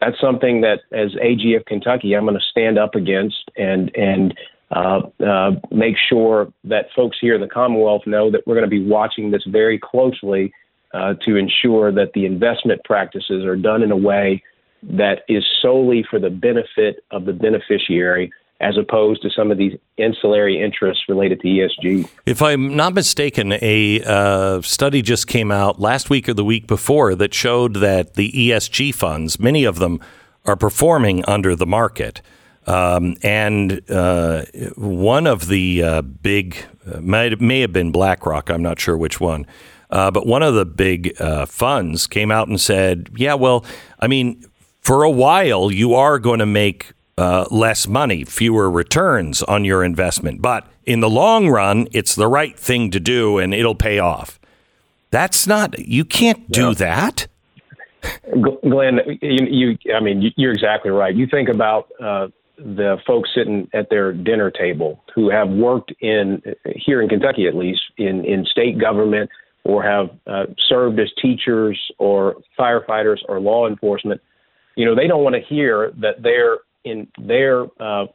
That's something that, as AG of Kentucky, I'm going to stand up against and and uh, uh, make sure that folks here in the Commonwealth know that we're going to be watching this very closely uh, to ensure that the investment practices are done in a way that is solely for the benefit of the beneficiary, as opposed to some of these ancillary interests related to ESG. If I'm not mistaken, a uh, study just came out last week or the week before that showed that the ESG funds, many of them, are performing under the market. Um, and uh, one of the uh, big, uh, may, may have been BlackRock, I'm not sure which one, uh, but one of the big uh, funds came out and said, yeah, well, I mean, for a while, you are going to make uh, less money, fewer returns on your investment. But in the long run, it's the right thing to do and it'll pay off. That's not, you can't do that. Glenn, you, you I mean, you- you're exactly right. You think about uh, the folks sitting at their dinner table who have worked in here in Kentucky, at least in in state government, or have uh, served as teachers or firefighters or law enforcement. You know, they don't want to hear that their in their uh,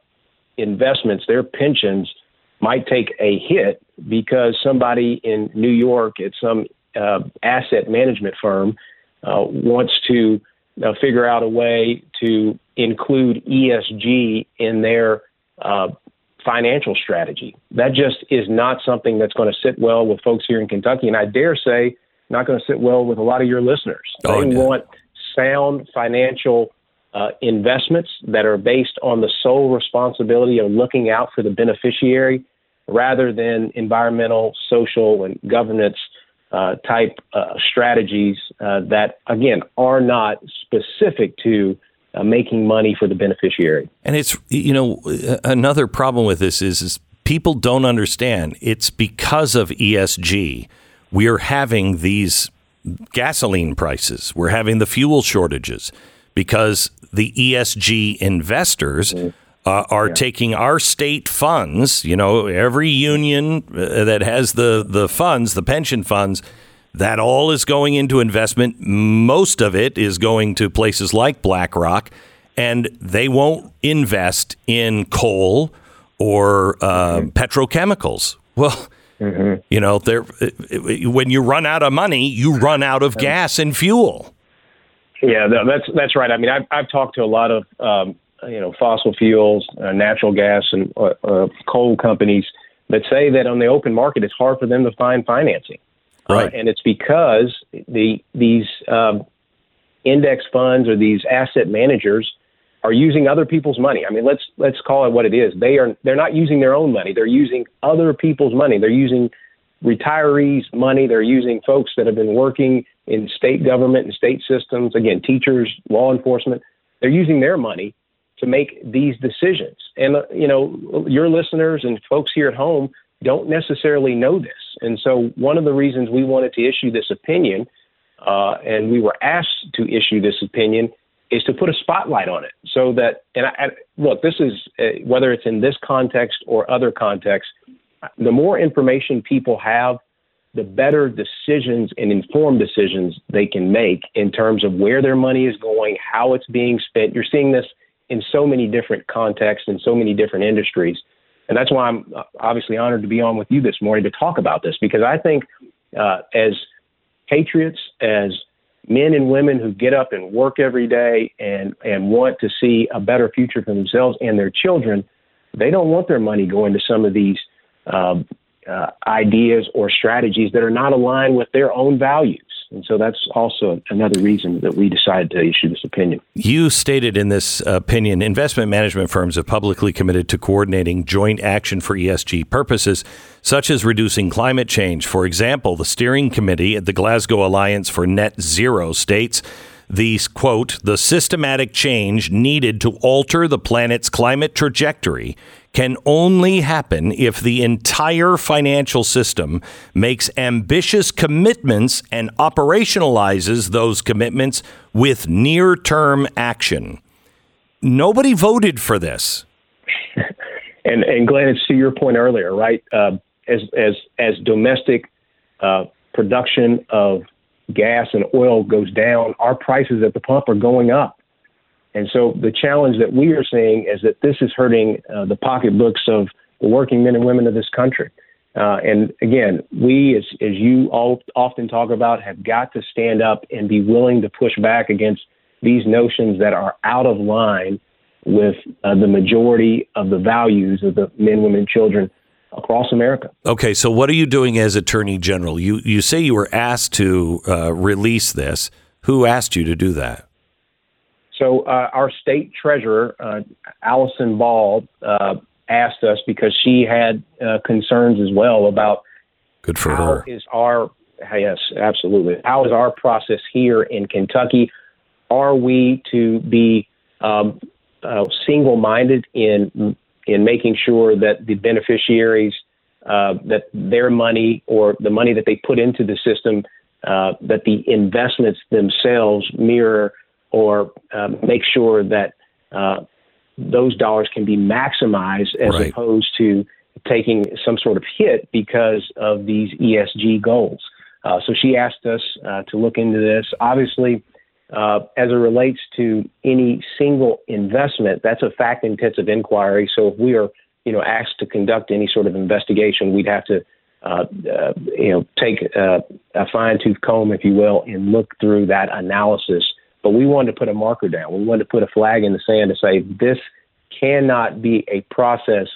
investments, their pensions might take a hit because somebody in New York at some uh, asset management firm uh, wants to uh, figure out a way to include ESG in their uh, financial strategy. That just is not something that's going to sit well with folks here in Kentucky, and I dare say not going to sit well with a lot of your listeners. Oh, they no. want sound financial uh, investments that are based on the sole responsibility of looking out for the beneficiary rather than environmental, social, and governance uh, type uh, strategies uh, that, again, are not specific to uh, making money for the beneficiary. And it's you know another problem with this is is people don't understand. It's because of ESG we are having these gasoline prices. We're having the fuel shortages because the ESG investors uh, are taking our state funds you know every union uh, that has the the funds the pension funds that all is going into investment. Most of it is going to places like BlackRock and they won't invest in coal or uh, petrochemicals. Well, you know, they're, when you run out of money, you run out of gas and fuel. Yeah, that's that's right. I mean, I've I've talked to a lot of um, you know fossil fuels, uh, natural gas, and uh, uh, coal companies that say that on the open market, it's hard for them to find financing. Right. Uh, and it's because the these um, index funds or these asset managers are using other people's money. I mean, let's let's call it what it is. They are they're not using their own money. They're using other people's money. They're using retirees' money. They're using folks that have been working in state government and state systems. Again, teachers, law enforcement. They're using their money to make these decisions. And uh, you know, your listeners and folks here at home don't necessarily know this. And so, one of the reasons we wanted to issue this opinion, uh, and we were asked to issue this opinion, is to put a spotlight on it, so that and I, I, look, this is uh, whether it's in this context or other contexts, the more information people have, the better decisions and informed decisions they can make in terms of where their money is going, how it's being spent. You're seeing this in so many different contexts and so many different industries. And that's why I'm uh, obviously honored to be on with you this morning to talk about this because I think uh, as patriots, as men and women who get up and work every day and, and want to see a better future for themselves and their children, they don't want their money going to some of these um, uh, ideas or strategies that are not aligned with their own values. And so that's also another reason that we decided to issue this opinion. You stated in this opinion investment management firms have publicly committed to coordinating joint action for ESG purposes, such as reducing climate change. For example, the steering committee at the Glasgow Alliance for Net Zero states the quote, the systematic change needed to alter the planet's climate trajectory can only happen if the entire financial system makes ambitious commitments and operationalizes those commitments with near term action. Nobody voted for this. And and Glenn, it's to your point earlier, right? Uh, as as as domestic uh, production of gas and oil goes down, our prices at the pump are going up. And so the challenge that we are seeing is that this is hurting uh, the pocketbooks of the working men and women of this country. Uh, and again, we, as, as you all often talk about, have got to stand up and be willing to push back against these notions that are out of line with uh, the majority of the values of the men, women, children across America. Okay, so what are you doing as Attorney General? You you say you were asked to uh, release this. Who asked you to do that? So uh, our state treasurer, uh, Allison Ball, uh, asked us because she had uh, concerns as well about Good for how her. is our yes, absolutely. How is our process here in Kentucky? Are we to be um, uh, single-minded in in making sure that the beneficiaries uh, that their money or the money that they put into the system uh, that the investments themselves mirror or um, make sure that uh, those dollars can be maximized as Right. opposed to taking some sort of hit because of these ESG goals. Uh, so she asked us uh, to look into this. Obviously, uh, as it relates to any single investment, that's a fact-intensive inquiry. So if we are, you know, asked to conduct any sort of investigation, we'd have to, uh, uh, you know, take a fine-tooth comb, if you will, and look through that analysis. But we wanted to put a marker down. We wanted to put a flag in the sand to say this cannot be a process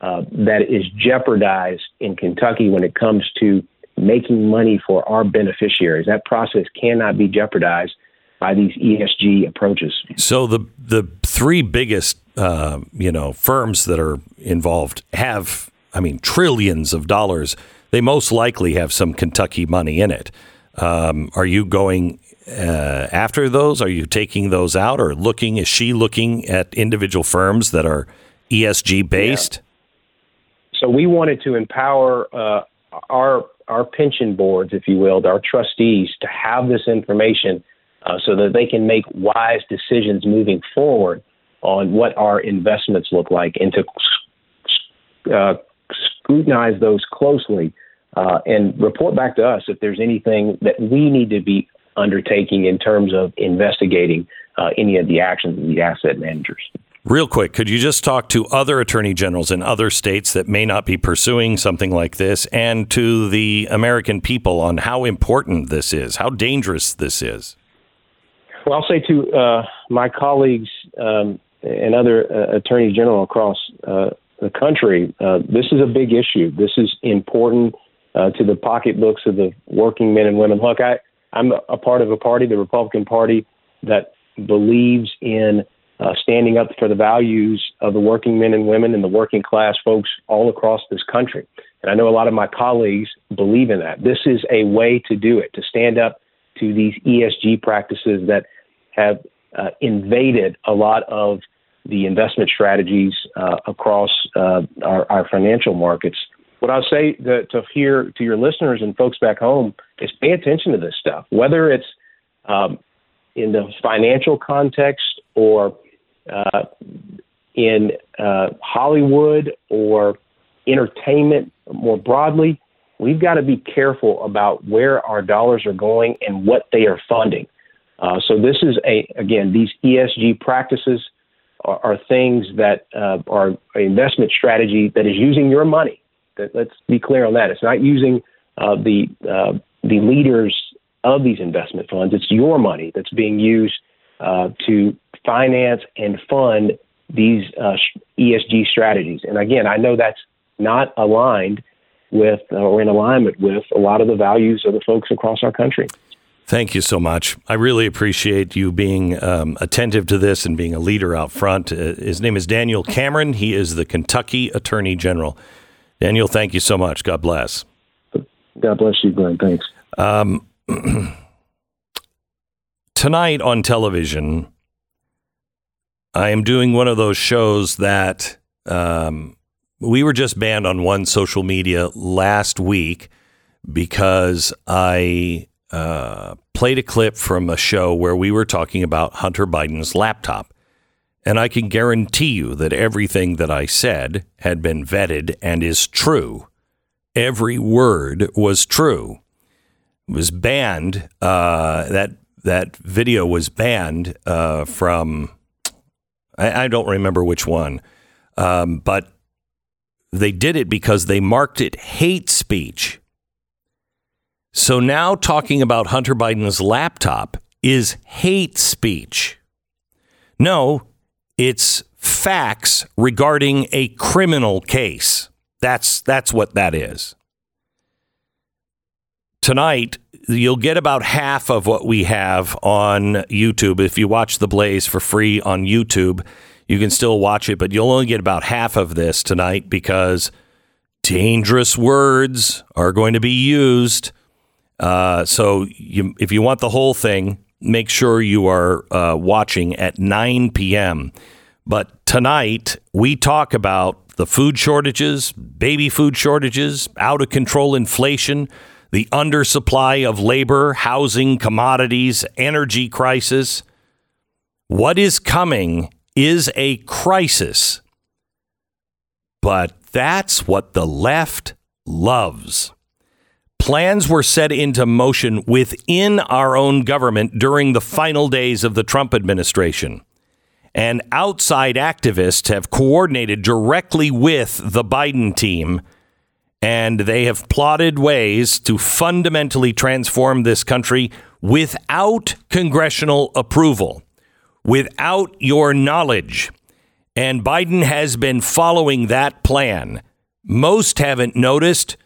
uh, that is jeopardized in Kentucky when it comes to making money for our beneficiaries. That process cannot be jeopardized by these ESG approaches. So the the three biggest uh, you know firms that are involved have, I mean, trillions of dollars. They most likely have some Kentucky money in it. Um, are you going uh, after those? Are you taking those out or looking? Is she looking at individual firms that are ESG based? So we wanted to empower uh, our our pension boards, if you will, our trustees, to have this information uh, so that they can make wise decisions moving forward on what our investments look like and to uh, scrutinize those closely uh, and report back to us if there's anything that we need to be undertaking in terms of investigating uh, any of the actions of the asset managers. Real quick, could you just talk to other attorney generals in other states that may not be pursuing something like this and to the American people on how important this is, how dangerous this is? Well, I'll say to uh, my colleagues um, and other uh, attorneys general across uh, the country, uh, this is a big issue. This is important uh, to the pocketbooks of the working men and women. Look, I, I'm a part of a party, the Republican Party, that believes in uh, standing up for the values of the working men and women and the working class folks all across this country. And I know a lot of my colleagues believe in that. This is a way to do it, to stand up to these ESG practices that have uh, invaded a lot of the investment strategies uh, across uh, our, our, financial markets. What I'll say to, to hear to your listeners and folks back home is pay attention to this stuff, whether it's um, in the financial context or uh, in uh, Hollywood or entertainment more broadly, we've got to be careful about where our dollars are going and what they are funding. Uh, so this is a again these ESG practices are, are things that uh, are an investment strategy that is using your money. That, let's be clear on that. It's not using uh, the uh, the leaders of these investment funds. It's your money that's being used uh, to finance and fund these ESG strategies. And again, I know that's not aligned with or in alignment with a lot of the values of the folks across our country. Thank you so much. I really appreciate you being um, attentive to this and being a leader out front. Uh, his name is Daniel Cameron. He is the Kentucky Attorney General. Daniel, thank you so much. God bless. God bless you, Glenn. Thanks. Um, tonight on television, I am doing one of those shows that um, we were just banned on one social media last week because I played a clip from a show where we were talking about Hunter Biden's laptop. And I can guarantee you that everything that I said had been vetted and is true. Every word was true. It was banned. Uh, that that video was banned uh, from I, I don't remember which one, um, but they did it because they marked it hate speech. So now talking about Hunter Biden's laptop is hate speech. No, it's facts regarding a criminal case. That's that's what that is. Tonight, you'll get about half of what we have on YouTube. If you watch The Blaze for free on YouTube, you can still watch it, but you'll only get about half of this tonight because dangerous words are going to be used. Uh, so you, if you want the whole thing, make sure you are uh, watching at 9 p.m. But tonight, we talk about the food shortages, baby food shortages, out of control inflation the undersupply of labor, housing, commodities, energy crisis. What is coming is a crisis. But that's what the left loves. Plans were set into motion within our own government during the final days of the Trump administration. And outside activists have coordinated directly with the Biden team and they have plotted ways to fundamentally transform this country without congressional approval, without your knowledge. And Biden has been following that plan. Most haven't noticed,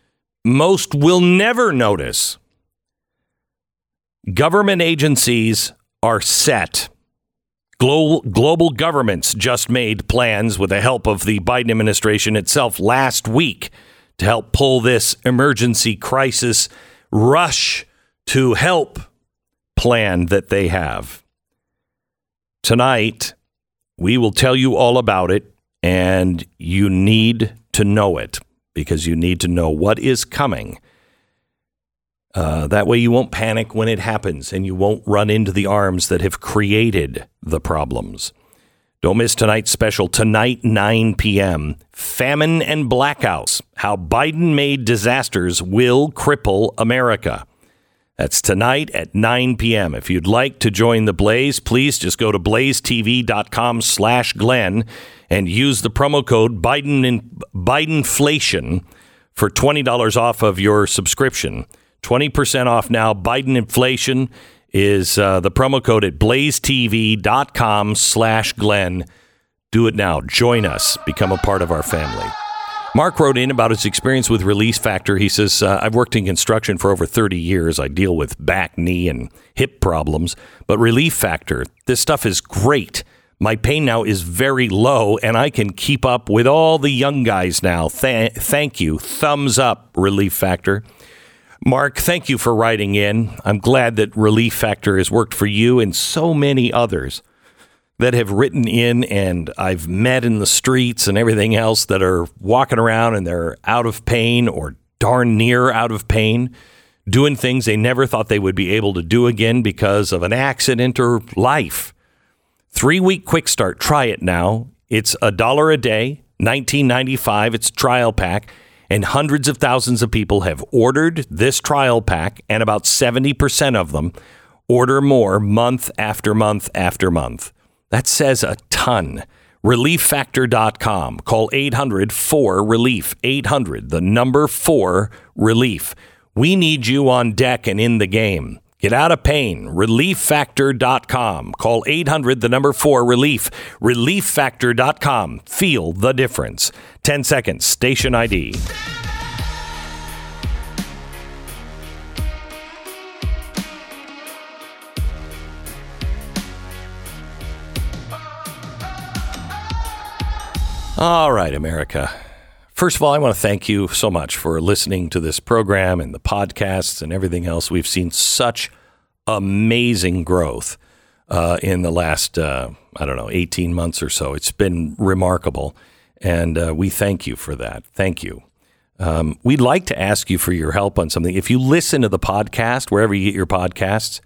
most will never notice. Government agencies are set. Global, global governments just made plans with the help of the Biden administration itself last week to help pull this emergency crisis rush to help plan that they have. Tonight, we will tell you all about it, and you need to know it because you need to know what is coming. Uh, that way, you won't panic when it happens and you won't run into the arms that have created the problems. Don't miss tonight's special. Tonight, 9 p.m. Famine and Blackouts How Biden Made Disasters Will Cripple America. That's tonight at 9 p.m. If you'd like to join the Blaze, please just go to blazetv.com slash Glenn and use the promo code Biden in, Bidenflation for $20 off of your subscription. 20% off now. Biden inflation is uh, the promo code at blazetv.com slash Glenn. Do it now. Join us. Become a part of our family. Mark wrote in about his experience with Relief Factor. He says, uh, I've worked in construction for over 30 years. I deal with back, knee, and hip problems. But Relief Factor, this stuff is great. My pain now is very low, and I can keep up with all the young guys now. Th- thank you. Thumbs up, Relief Factor. Mark, thank you for writing in. I'm glad that Relief Factor has worked for you and so many others that have written in and I've met in the streets and everything else that are walking around and they're out of pain or darn near out of pain, doing things they never thought they would be able to do again because of an accident or life. Three week quick start. Try it now. It's a dollar a day, nineteen ninety five. It's trial pack, and hundreds of thousands of people have ordered this trial pack, and about seventy percent of them order more month after month after month. That says a ton. ReliefFactor.com. Call 800 4 Relief. 800, the number 4 Relief. We need you on deck and in the game. Get out of pain. ReliefFactor.com. Call 800, the number 4 Relief. ReliefFactor.com. Feel the difference. 10 seconds. Station ID. All right, America. First of all, I want to thank you so much for listening to this program and the podcasts and everything else. We've seen such amazing growth uh, in the last, uh, I don't know, 18 months or so. It's been remarkable. And uh, we thank you for that. Thank you. Um, we'd like to ask you for your help on something. If you listen to the podcast, wherever you get your podcasts,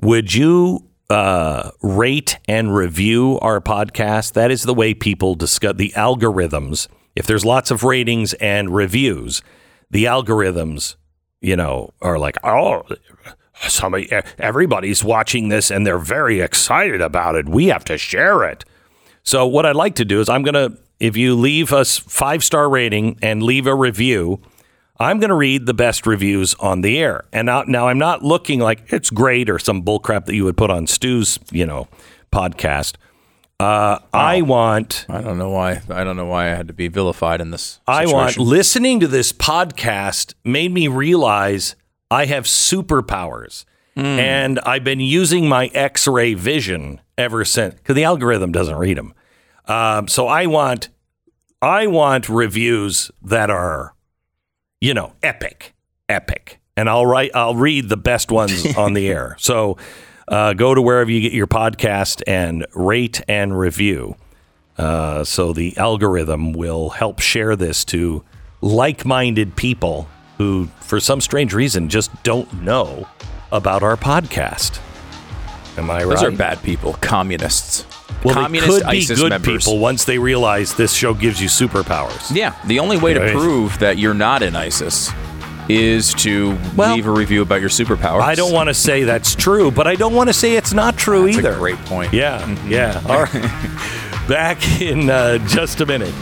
would you uh, rate and review our podcast. That is the way people discuss the algorithms. If there's lots of ratings and reviews, the algorithms, you know, are like, oh, somebody, everybody's watching this and they're very excited about it. We have to share it. So what I'd like to do is I'm going to, if you leave us five star rating and leave a review, I'm going to read the best reviews on the air. And now, now I'm not looking like it's great or some bullcrap that you would put on Stu's, you know, podcast. Uh, I want. I don't know why. I don't know why I had to be vilified in this. I want listening to this podcast made me realize I have superpowers, and I've been using my X-ray vision ever since because the algorithm doesn't read them. Um, so I want, I want reviews that are, you know, epic, epic, and I'll write, I'll read the best ones on the air. So uh, go to wherever you get your podcast and rate and review. Uh, so the algorithm will help share this to like-minded people who, for some strange reason, just don't know about our podcast. Am I right? Those are bad people, communists. Well, Communist they could be ISIS good members. people once they realize this show gives you superpowers. Yeah, the only way to Right. prove that you're not in ISIS is to Well, leave a review about your superpowers. I don't want to say that's true, but I don't want to say it's not true That's either. a great point. Yeah, yeah. All right. Back in uh, just a minute.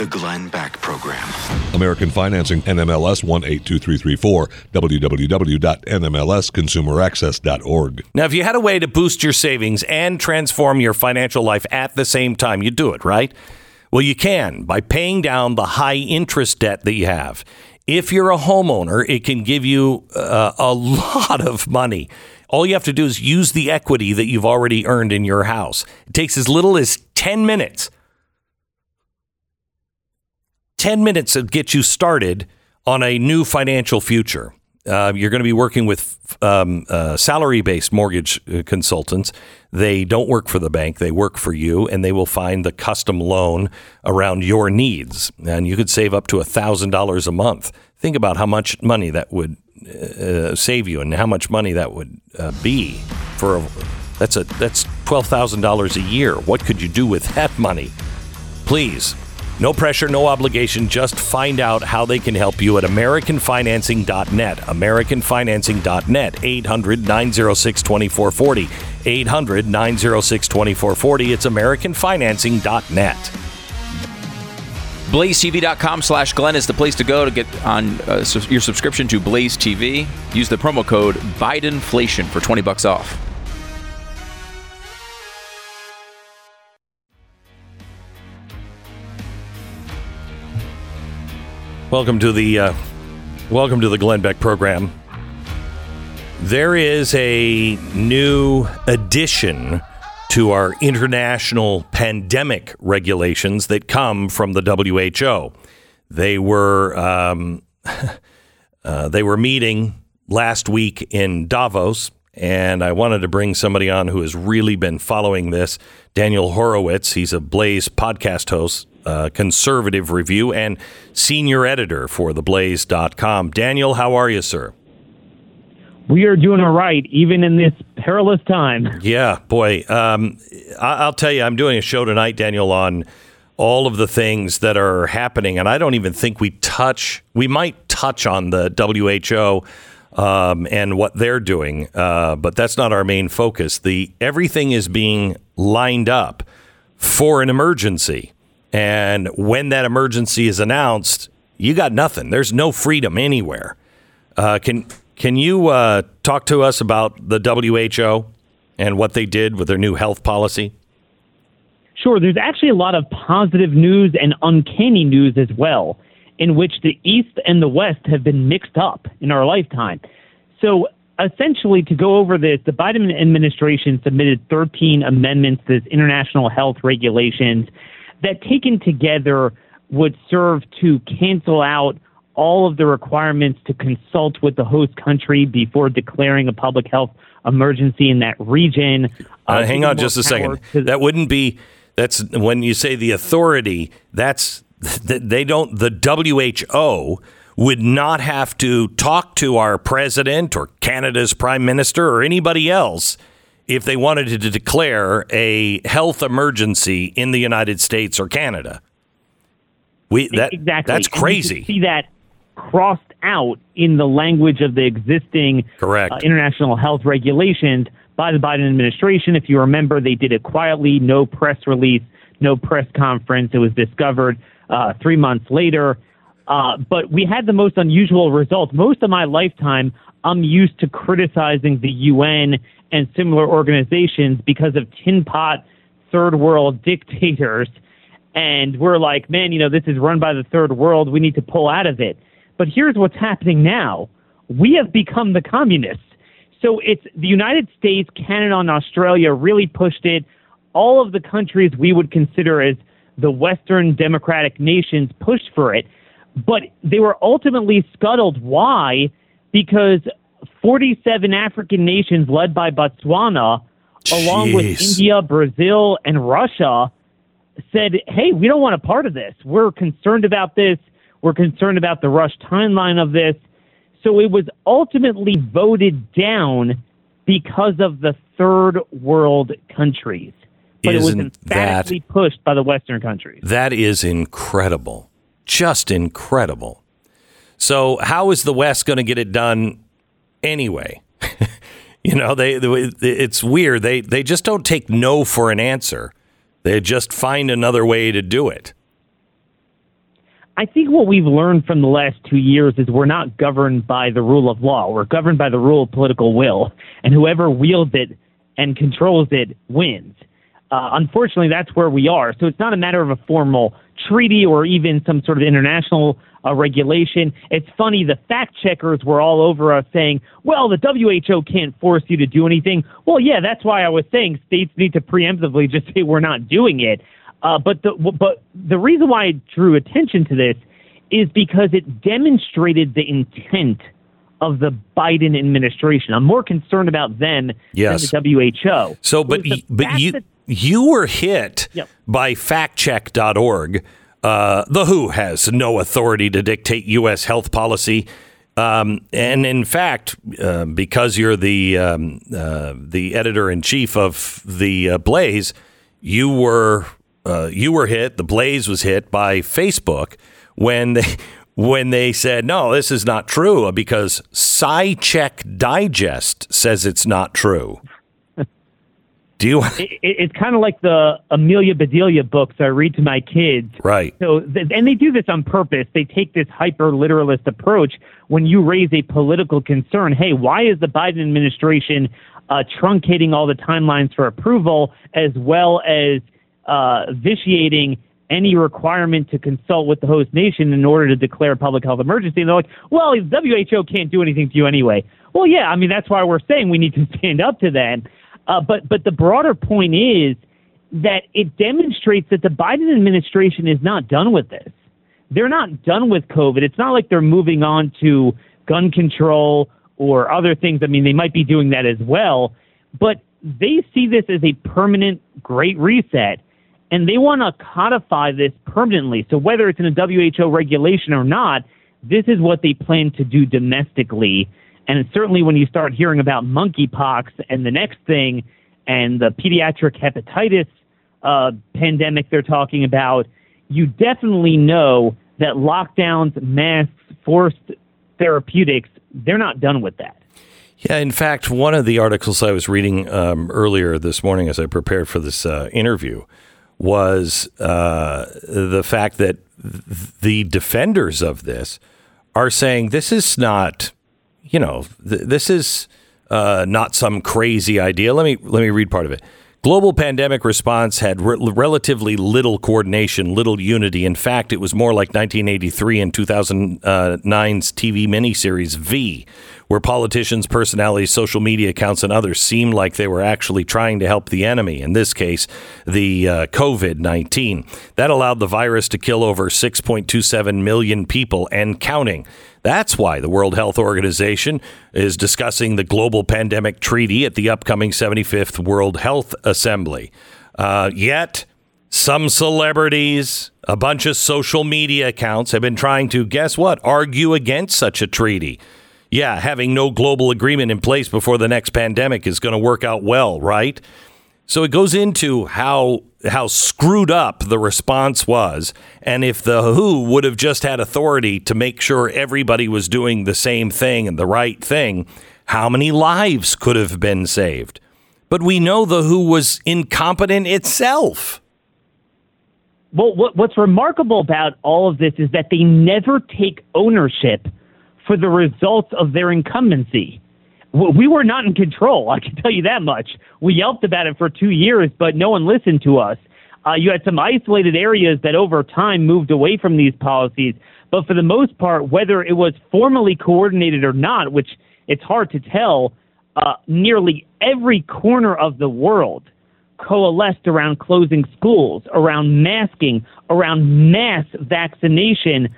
The Glenn Beck Program. American Financing, NMLS 182334, www.nmlsconsumeraccess.org. Now, if you had a way to boost your savings and transform your financial life at the same time, you'd do it, right? Well, you can by paying down the high interest debt that you have. If you're a homeowner, it can give you uh, a lot of money. All you have to do is use the equity that you've already earned in your house. It takes as little as 10 minutes. 10 minutes to get you started on a new financial future. Uh, you're going to be working with um, uh, salary based mortgage uh, consultants. They don't work for the bank, they work for you, and they will find the custom loan around your needs. And you could save up to $1,000 a month. Think about how much money that would uh, save you and how much money that would uh, be for a, that's a that's $12,000 a year. What could you do with that money? Please no pressure, no obligation. Just find out how they can help you at AmericanFinancing.net. AmericanFinancing.net. 800 906 2440. 800 906 2440. It's AmericanFinancing.net. BlazeTV.com slash Glenn is the place to go to get on uh, your subscription to Blaze TV. Use the promo code BIDENFLATION for 20 bucks off. Welcome to the uh, welcome to the Glenn Beck program. There is a new addition to our international pandemic regulations that come from the WHO. They were um, uh, they were meeting last week in Davos, and I wanted to bring somebody on who has really been following this. Daniel Horowitz. He's a Blaze podcast host, uh, conservative review, and senior editor for theblaze.com. Daniel, how are you, sir? We are doing all right, even in this perilous time. Yeah, boy. Um, I- I'll tell you, I'm doing a show tonight, Daniel, on all of the things that are happening, and I don't even think we touch. We might touch on the WHO um, and what they're doing, uh, but that's not our main focus. The everything is being lined up for an emergency, and when that emergency is announced, you got nothing. There's no freedom anywhere. Uh, can can you uh, talk to us about the WHO and what they did with their new health policy? Sure, there's actually a lot of positive news and uncanny news as well, in which the East and the West have been mixed up in our lifetime. So, essentially, to go over this, the Biden administration submitted 13 amendments to this international health regulations that, taken together, would serve to cancel out all of the requirements to consult with the host country before declaring a public health emergency in that region. Uh, hang on just a second. to- That wouldn't be. That's when you say the authority. That's they don't. The WHO would not have to talk to our president or Canada's prime minister or anybody else if they wanted to declare a health emergency in the United States or Canada. We that exactly. that's crazy. see that crossed out in the language of the existing Correct. uh, international health regulations by the Biden administration. If you remember, they did it quietly, no press release, no press conference. It was discovered uh, three months later. Uh, but we had the most unusual results. Most of my lifetime, I'm used to criticizing the UN and similar organizations because of tin pot third world dictators. And we're like, man, you know, this is run by the third world. We need to pull out of it. But here's what's happening now we have become the communists. So it's the United States, Canada, and Australia really pushed it. All of the countries we would consider as the Western democratic nations pushed for it. But they were ultimately scuttled. Why? Because 47 African nations led by Botswana, along with India, Brazil, and Russia, said, hey, we don't want a part of this. We're concerned about this. We're concerned about the rush timeline of this. So it was ultimately voted down because of the third world countries. But it was Isn't that- pushed by the Western countries. That is incredible. Just incredible. So, how is the West going to get it done anyway? you know, they, it's weird. They they just don't take no for an answer. They just find another way to do it. I think what we've learned from the last two years is we're not governed by the rule of law. We're governed by the rule of political will, and whoever wields it and controls it wins. Uh, unfortunately, that's where we are. So it's not a matter of a formal treaty or even some sort of international uh, regulation. It's funny, the fact checkers were all over us saying, well, the WHO can't force you to do anything. Well, yeah, that's why I was saying states need to preemptively just say we're not doing it. Uh, but the but the reason why I drew attention to this is because it demonstrated the intent of the Biden administration. I'm more concerned about them Yes. than the WHO. So, but the but you that- you were hit Yep. by factcheck.org. Uh, the WHO has no authority to dictate U.S. health policy. Um, and in fact, uh, because you're the um, uh, the editor in chief of the uh, Blaze, you were uh, you were hit. The Blaze was hit by Facebook when they when they said no, this is not true because SciCheck Digest says it's not true. Do you? it, it- it's kind of like the Amelia Bedelia books I read to my kids. Right. So, th- and they do this on purpose. They take this hyper literalist approach when you raise a political concern. Hey, why is the Biden administration uh, truncating all the timelines for approval as well as uh, vitiating any requirement to consult with the host nation in order to declare a public health emergency? And they're like, well, the WHO can't do anything to you anyway. Well, yeah, I mean, that's why we're saying we need to stand up to that. Uh, but but the broader point is that it demonstrates that the Biden administration is not done with this. They're not done with COVID. It's not like they're moving on to gun control or other things. I mean, they might be doing that as well, but they see this as a permanent great reset and they want to codify this permanently. So whether it's in a WHO regulation or not, this is what they plan to do domestically. And certainly when you start hearing about monkeypox and the next thing and the pediatric hepatitis uh, pandemic they're talking about, you definitely know that lockdowns, masks, forced therapeutics, they're not done with that. Yeah, in fact, one of the articles I was reading um, earlier this morning as I prepared for this uh, interview was uh, the fact that th- the defenders of this are saying this is not, you know, th- this is uh, not some crazy idea. Let me let me read part of it. Global pandemic response had re- relatively little coordination, little unity. In fact, it was more like 1983 and 2009's TV miniseries V, where politicians, personalities, social media accounts, and others seemed like they were actually trying to help the enemy, in this case, the uh, COVID 19. That allowed the virus to kill over 6.27 million people and counting. That's why the World Health Organization is discussing the global pandemic treaty at the upcoming 75th World Health Assembly. Uh, yet, some celebrities, a bunch of social media accounts have been trying to, guess what, argue against such a treaty. Yeah, having no global agreement in place before the next pandemic is going to work out well, right? So it goes into how how screwed up the response was, and if the WHO would have just had authority to make sure everybody was doing the same thing and the right thing, how many lives could have been saved? But we know the WHO was incompetent itself. Well, what's remarkable about all of this is that they never take ownership for the results of their incumbency. We were not in control, I can tell you that much. We yelped about it for two years, but no one listened to us. Uh, you had some isolated areas that over time moved away from these policies, but for the most part, whether it was formally coordinated or not, which it's hard to tell, uh, nearly every corner of the world coalesced around closing schools, around masking, around mass vaccination,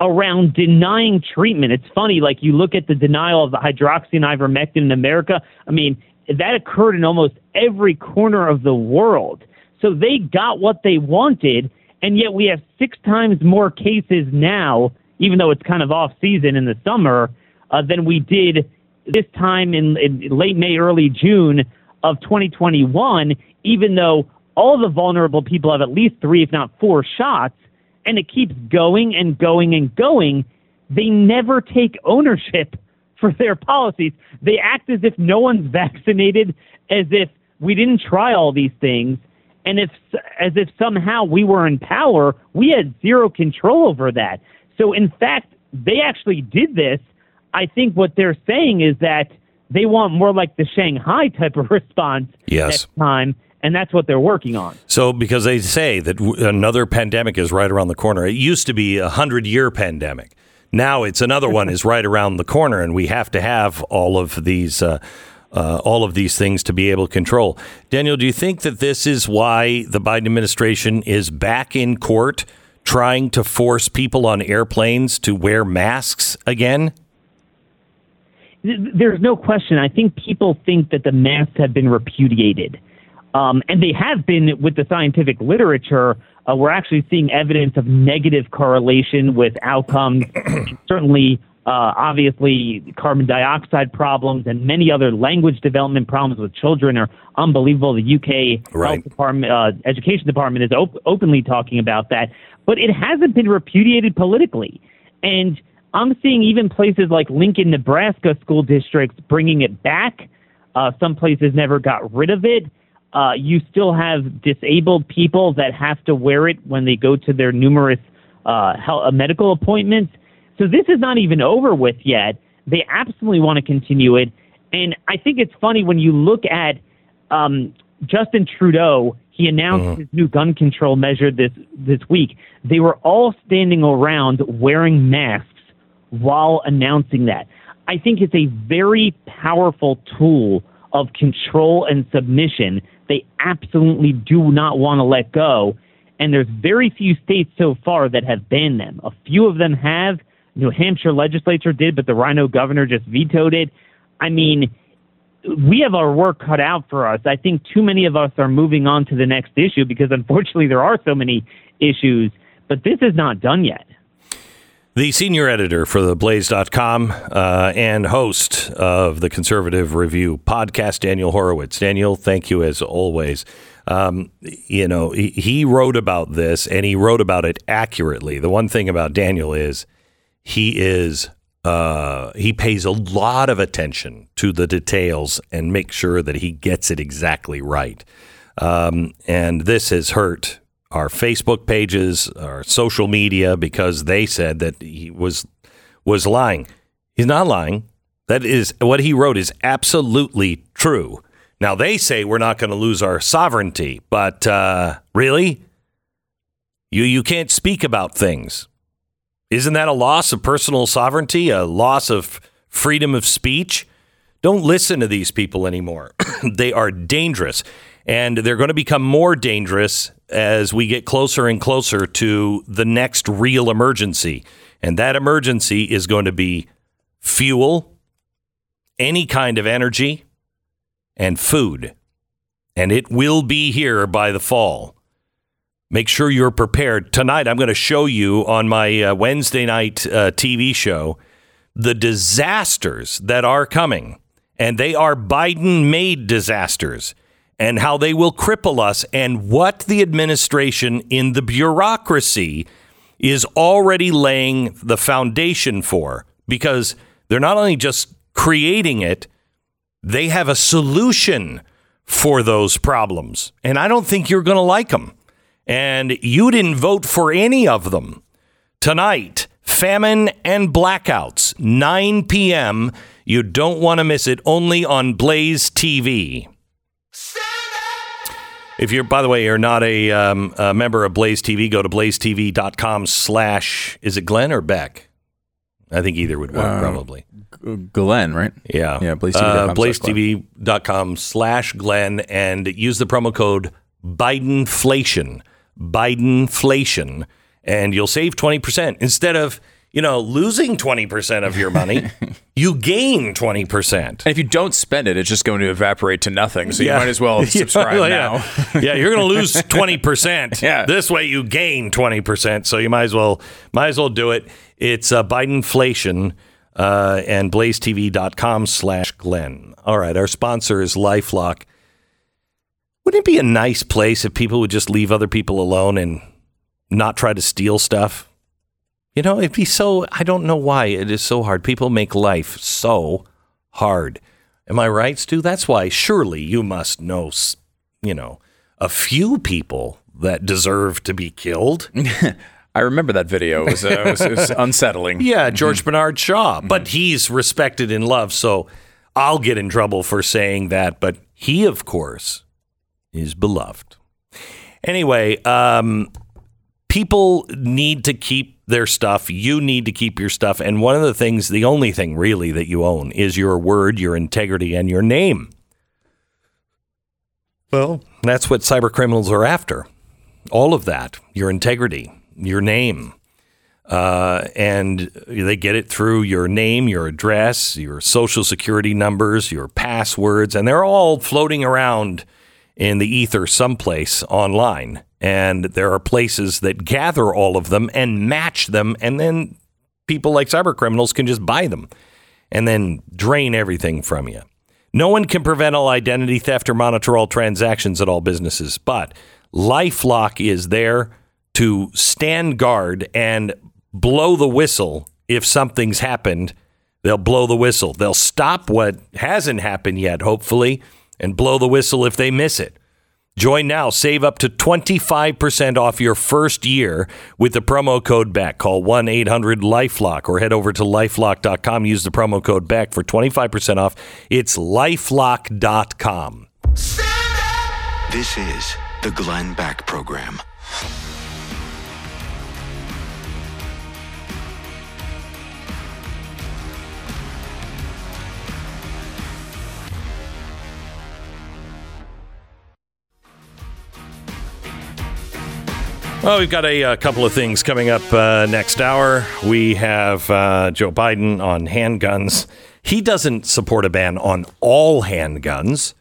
around denying treatment. It's funny, like you look at the denial of the hydroxy and ivermectin in America. I mean, that occurred in almost every corner of the world. So they got what they wanted, and yet we have six times more cases now, even though it's kind of off season in the summer, uh, than we did this time in, in late May, early June of 2021, even though all the vulnerable people have at least three, if not four shots, and it keeps going and going and going. They never take ownership for their policies. They act as if no one's vaccinated, as if we didn't try all these things. and if as if somehow we were in power, we had zero control over that. So in fact, they actually did this. I think what they're saying is that they want more like the Shanghai type of response Yes. next time, and that's what they're working on. So, because they say that w- another pandemic is right around the corner. It used to be a hundred year pandemic. Now it's another one is right around the corner, and we have to have all of these. Uh, uh, all of these things to be able to control. Daniel, do you think that this is why the Biden administration is back in court trying to force people on airplanes to wear masks again? There's no question. I think people think that the masks have been repudiated. Um, and they have been with the scientific literature. Uh, we're actually seeing evidence of negative correlation with outcomes. Certainly, uh, obviously, carbon dioxide problems and many other language development problems with children are unbelievable. The UK Right. Health Department, uh, Education Department is op- openly talking about that. But it hasn't been repudiated politically. And I'm seeing even places like Lincoln, Nebraska school districts bringing it back. Uh, some places never got rid of it. Uh, you still have disabled people that have to wear it when they go to their numerous uh, health, uh, medical appointments. So this is not even over with yet. They absolutely want to continue it. And I think it's funny when you look at um, Justin Trudeau. He announced his new gun control measure this this week. They were all standing around wearing masks while announcing that. I think it's a very powerful tool of control and submission. They absolutely do not want to let go. And there's very few states so far that have banned them. A few of them have. New Hampshire legislature did, but the RINO governor just vetoed it. I mean, we have our work cut out for us. I think too many of us are moving on to the next issue because unfortunately there are so many issues, but this is not done yet. The senior editor for the Blaze.com uh, and host of the Conservative Review podcast, Daniel Horowitz. Daniel, thank you as always. Um, you know, he, he wrote about this and he wrote about it accurately. The one thing about Daniel is he is uh, he pays a lot of attention to the details and makes sure that he gets it exactly right. Um, and this has hurt our Facebook pages, our social media, because they said that he was was lying. He's not lying. That is what he wrote is absolutely true. Now they say we're not going to lose our sovereignty, but uh, really, you you can't speak about things. Isn't that a loss of personal sovereignty? A loss of freedom of speech? Don't listen to these people anymore. they are dangerous. And they're going to become more dangerous as we get closer and closer to the next real emergency. And that emergency is going to be fuel, any kind of energy, and food. And it will be here by the fall. Make sure you're prepared. Tonight, I'm going to show you on my uh, Wednesday night uh, TV show the disasters that are coming. And they are Biden made disasters and how they will cripple us and what the administration in the bureaucracy is already laying the foundation for because they're not only just creating it, they have a solution for those problems. And I don't think you're going to like them. And you didn't vote for any of them. Tonight, famine and blackouts, 9 p.m. You don't want to miss it, only on Blaze TV. If you're, by the way, you're not a, um, a member of Blaze TV, go to blazetv.com slash, is it Glenn or Beck? I think either would work, Uh, probably. G- Glenn, right? Yeah. Yeah, Uh, blazetv.com Glenn. blazetv.com slash Glenn and use the promo code Bidenflation. Bidenflation. And you'll save 20%. Instead of, you know, losing 20% of your money, you gain 20%. And if you don't spend it, it's just going to evaporate to nothing. So Yeah. you might as well Yeah, subscribe well, now. Yeah, yeah you're going to lose 20%. Yeah. This way you gain 20%. So you might as well might as well do it. It's uh, Bidenflation uh, and blazetv.com slash Glenn. All right. Our sponsor is LifeLock. Wouldn't it be a nice place if people would just leave other people alone and not try to steal stuff? You know, it'd be so, I don't know why it is so hard. People make life so hard. Am I right, Stu? That's why surely you must know, you know, a few people that deserve to be killed. I remember that video. It was, uh, it was, it was unsettling. Yeah, George Bernard Shaw, but he's respected and loved, so I'll get in trouble for saying that. But he, of course, is beloved. Anyway, um, people need to keep their stuff. You need to keep your stuff. And one of the things, the only thing really that you own is your word, your integrity, and your name. Well, that's what cyber criminals are after. All of that, your integrity, your name. Uh, and they get it through your name, your address, your social security numbers, your passwords, and they're all floating around in the ether someplace online. And there are places that gather all of them and match them, and then people like cyber criminals can just buy them and then drain everything from you. No one can prevent all identity theft or monitor all transactions at all businesses, but Lifelock is there to stand guard and blow the whistle if something's happened. They'll blow the whistle. They'll stop what hasn't happened yet, hopefully, and blow the whistle if they miss it. Join now. Save up to 25% off your first year with the promo code BECK. Call 1 800 Lifelock or head over to lifelock.com. Use the promo code BECK for 25% off. It's lifelock.com. This is the Glenn Beck Program. Well, we've got a, uh couple of things coming up uh, next hour. We have uh, Joe Biden on handguns. He doesn't support a ban on all handguns.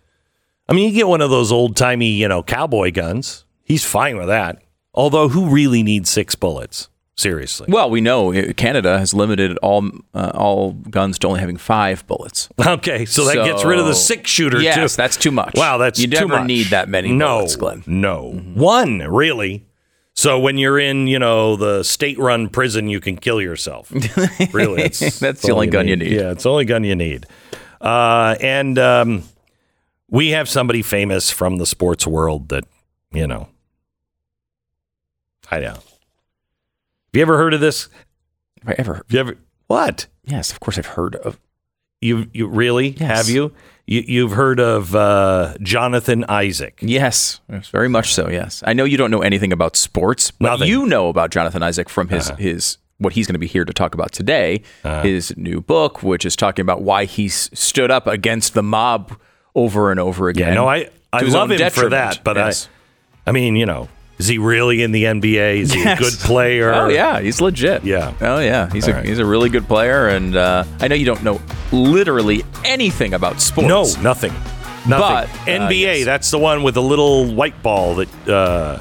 I mean, you get one of those old timey, you know, cowboy guns. He's fine with that. Although, who really needs six bullets? Seriously. Well, we know uh, Canada has limited all uh, all guns to only having five bullets. Okay, so that gets rid of the six shooter Yes, too. that's too much. Wow, that's you never need that many no, bullets, Glenn. Mm-hmm. No, one really. So when you're in, you know, the state-run prison, you can kill yourself. Really, That's the only gun you need. Yeah, it's the only gun you need. Uh, and um, we have somebody famous from the sports world that, you know, I know. Have you ever heard of this? Have I ever? Have you ever what? Yes, of course I've heard of. You you really Yes. have you? You you've heard of uh, Jonathan Isaac? Yes, yes, very much so. Yes, I know you don't know anything about sports, but Nothing. Uh-huh. you know about Jonathan Isaac from his his what he's going to be here to talk about today. His new book, which is talking about why he stood up against the mob over and over again. Yeah, no, I I love him for that, but Yes. I I mean, you know, is he really in the NBA? Is he Yes. a good player? Oh yeah, he's legit. Yeah. Oh yeah, he's a All right. he's a really good player, and uh, I know you don't know literally anything about sports. No, nothing. Nothing. But, uh, NBA, yes. that's the one with the little white ball that uh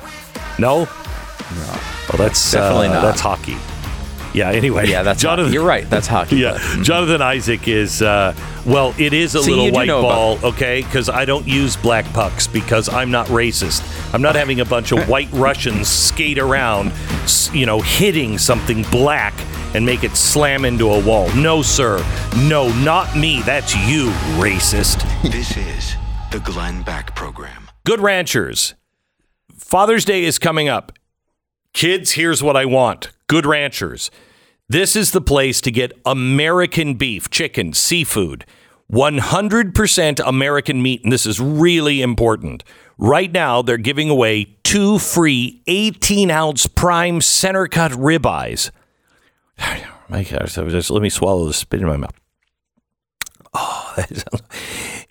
no? No. Well, that's Definitely uh, not. That's hockey. Yeah, anyway. Yeah, that's Jonathan hockey. You're right. That's hockey. Yeah, Jonathan Isaac is uh, well. It is a See, little white know ball, okay? Because I don't use black pucks because I'm not racist. I'm not having a bunch of white Russians skate around, you know, hitting something black and make it slam into a wall. No, sir. No, not me. That's you, racist. This is the Glenn Beck Program. Good Ranchers. Father's Day is coming up. Kids, here's what I want. Good Ranchers. This is the place to get American beef, chicken, seafood, 100% American meat. And this is really important. Right now, they're giving away two free 18 ounce prime center cut ribeyes. My gosh, just let me swallow the spit in my mouth. Oh, that is,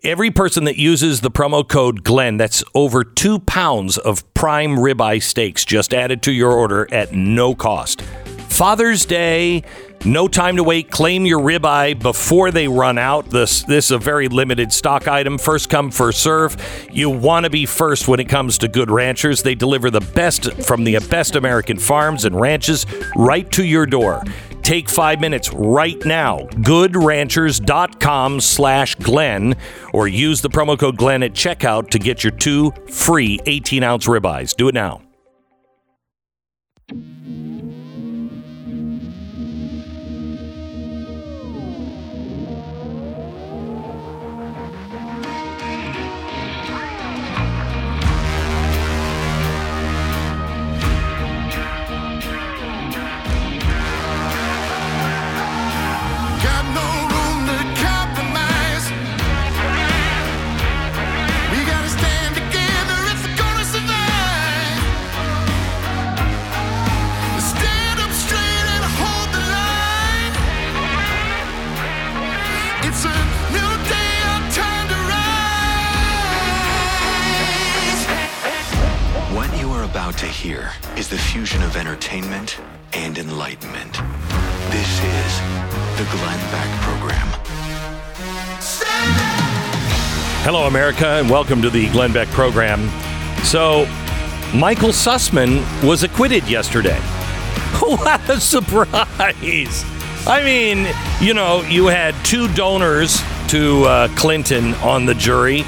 every person that uses the promo code Glenn, that's over two pounds of prime ribeye steaks just added to your order at no cost. Father's Day, no time to wait. Claim your ribeye before they run out. This this is a very limited stock item. First come, first serve. You want to be first when it comes to Good Ranchers. They deliver the best from the best American farms and ranches right to your door. Take five minutes right now. GoodRanchers.com slash Glenn or use the promo code Glenn at checkout to get your two free 18 ounce ribeyes. Do it now. Hear is the fusion of entertainment and enlightenment. This is the Glenn Beck Program. Hello, America, and welcome to the Glenn Beck program. So, Michael Sussmann was acquitted yesterday. What a surprise! I mean, you know, you had two donors to uh, Clinton on the jury.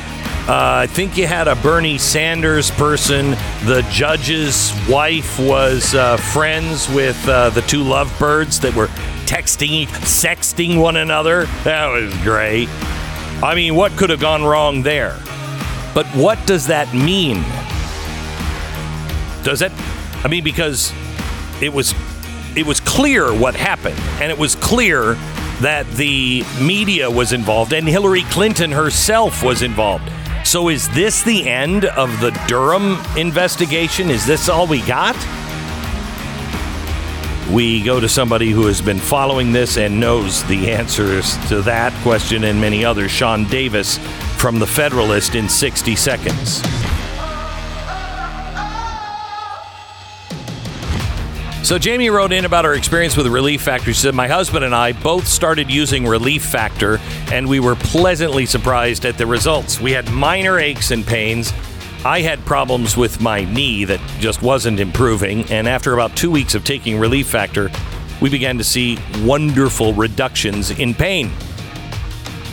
Uh, I think you had a Bernie Sanders person. The judge's wife was uh, friends with uh, the two lovebirds that were texting, sexting one another. That was great. I mean, what could have gone wrong there? But what does that mean? Does it? I mean, because it was it was clear what happened, and it was clear that the media was involved, and Hillary Clinton herself was involved. So, is this the end of the Durham investigation? Is this all we got? We go to somebody who has been following this and knows the answers to that question and many others. Sean Davis from The Federalist in 60 seconds. So Jamie wrote in about her experience with Relief Factor. She said, My husband and I both started using Relief Factor, and we were pleasantly surprised at the results. We had minor aches and pains. I had problems with my knee that just wasn't improving, and after about two weeks of taking Relief Factor, we began to see wonderful reductions in pain.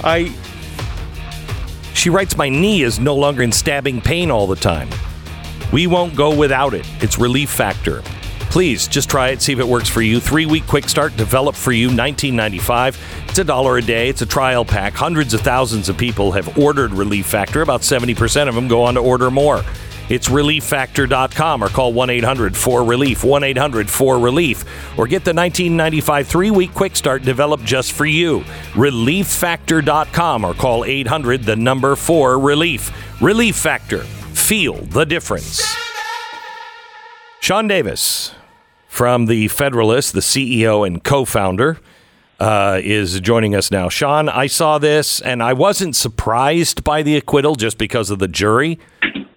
I. She writes, My knee is no longer in stabbing pain all the time. We won't go without it. It's Relief Factor. Please just try it, see if it works for you. Three week quick start developed for you, 1995. It's a dollar a day. It's a trial pack. Hundreds of thousands of people have ordered Relief Factor. About 70% of them go on to order more. It's relieffactor.com or call 1 800 4 Relief, 1 800 4 Relief, or get the 1995 three week quick start developed just for you. Relieffactor.com or call 800 the number 4 Relief. Relief Factor. Feel the difference. Sean Davis from the Federalist, the CEO and co founder, uh, is joining us now. Sean, I saw this and I wasn't surprised by the acquittal just because of the jury,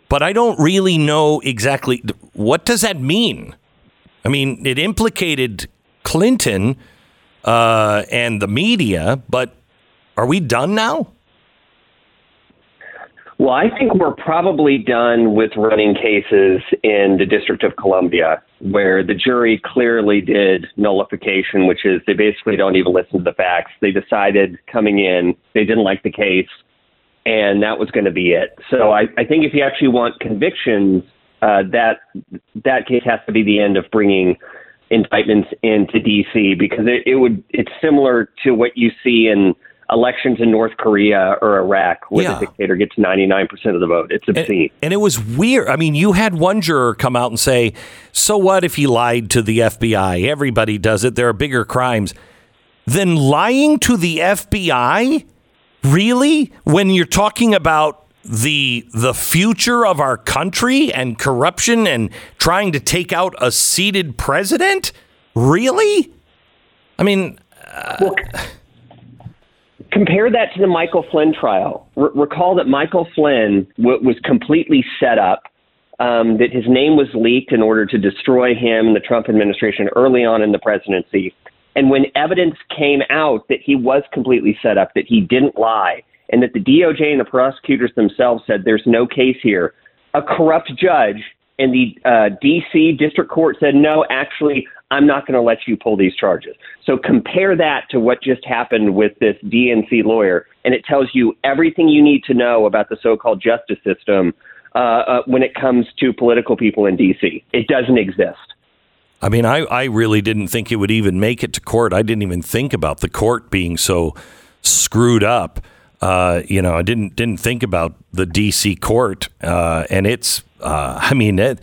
but I don't really know exactly what does that mean. I mean, it implicated Clinton uh, and the media, but are we done now? Well, I think we're probably done with running cases in the District of Columbia where the jury clearly did nullification, which is they basically don't even listen to the facts. They decided coming in, they didn't like the case, and that was going to be it. So I, I think if you actually want convictions, uh, that that case has to be the end of bringing indictments into D.C. because it, it would it's similar to what you see in elections in North Korea or Iraq where Yeah. the dictator gets 99% of the vote. It's obscene. And it was weird. I mean, you had one juror come out and say, So what if he lied to the FBI? Everybody does it. There are bigger crimes. Then lying to the FBI? Really? When you're talking about the the future of our country and corruption and trying to take out a seated president? Really? I mean, uh, Compare that to the Michael Flynn trial. R- recall that Michael Flynn w- was completely set up, um, that his name was leaked in order to destroy him and the Trump administration early on in the presidency. And when evidence came out that he was completely set up, that he didn't lie, and that the DOJ and the prosecutors themselves said there's no case here, a corrupt judge and the uh, D.C. District Court said, no, actually, I'm not going to let you pull these charges. So compare that to what just happened with this DNC lawyer, and it tells you everything you need to know about the so called justice system uh, uh, when it comes to political people in D.C. It doesn't exist. I mean, I, I really didn't think it would even make it to court. I didn't even think about the court being so screwed up. Uh, you know, I didn't didn't think about the D.C. court, uh, and it's. Uh, I mean, it,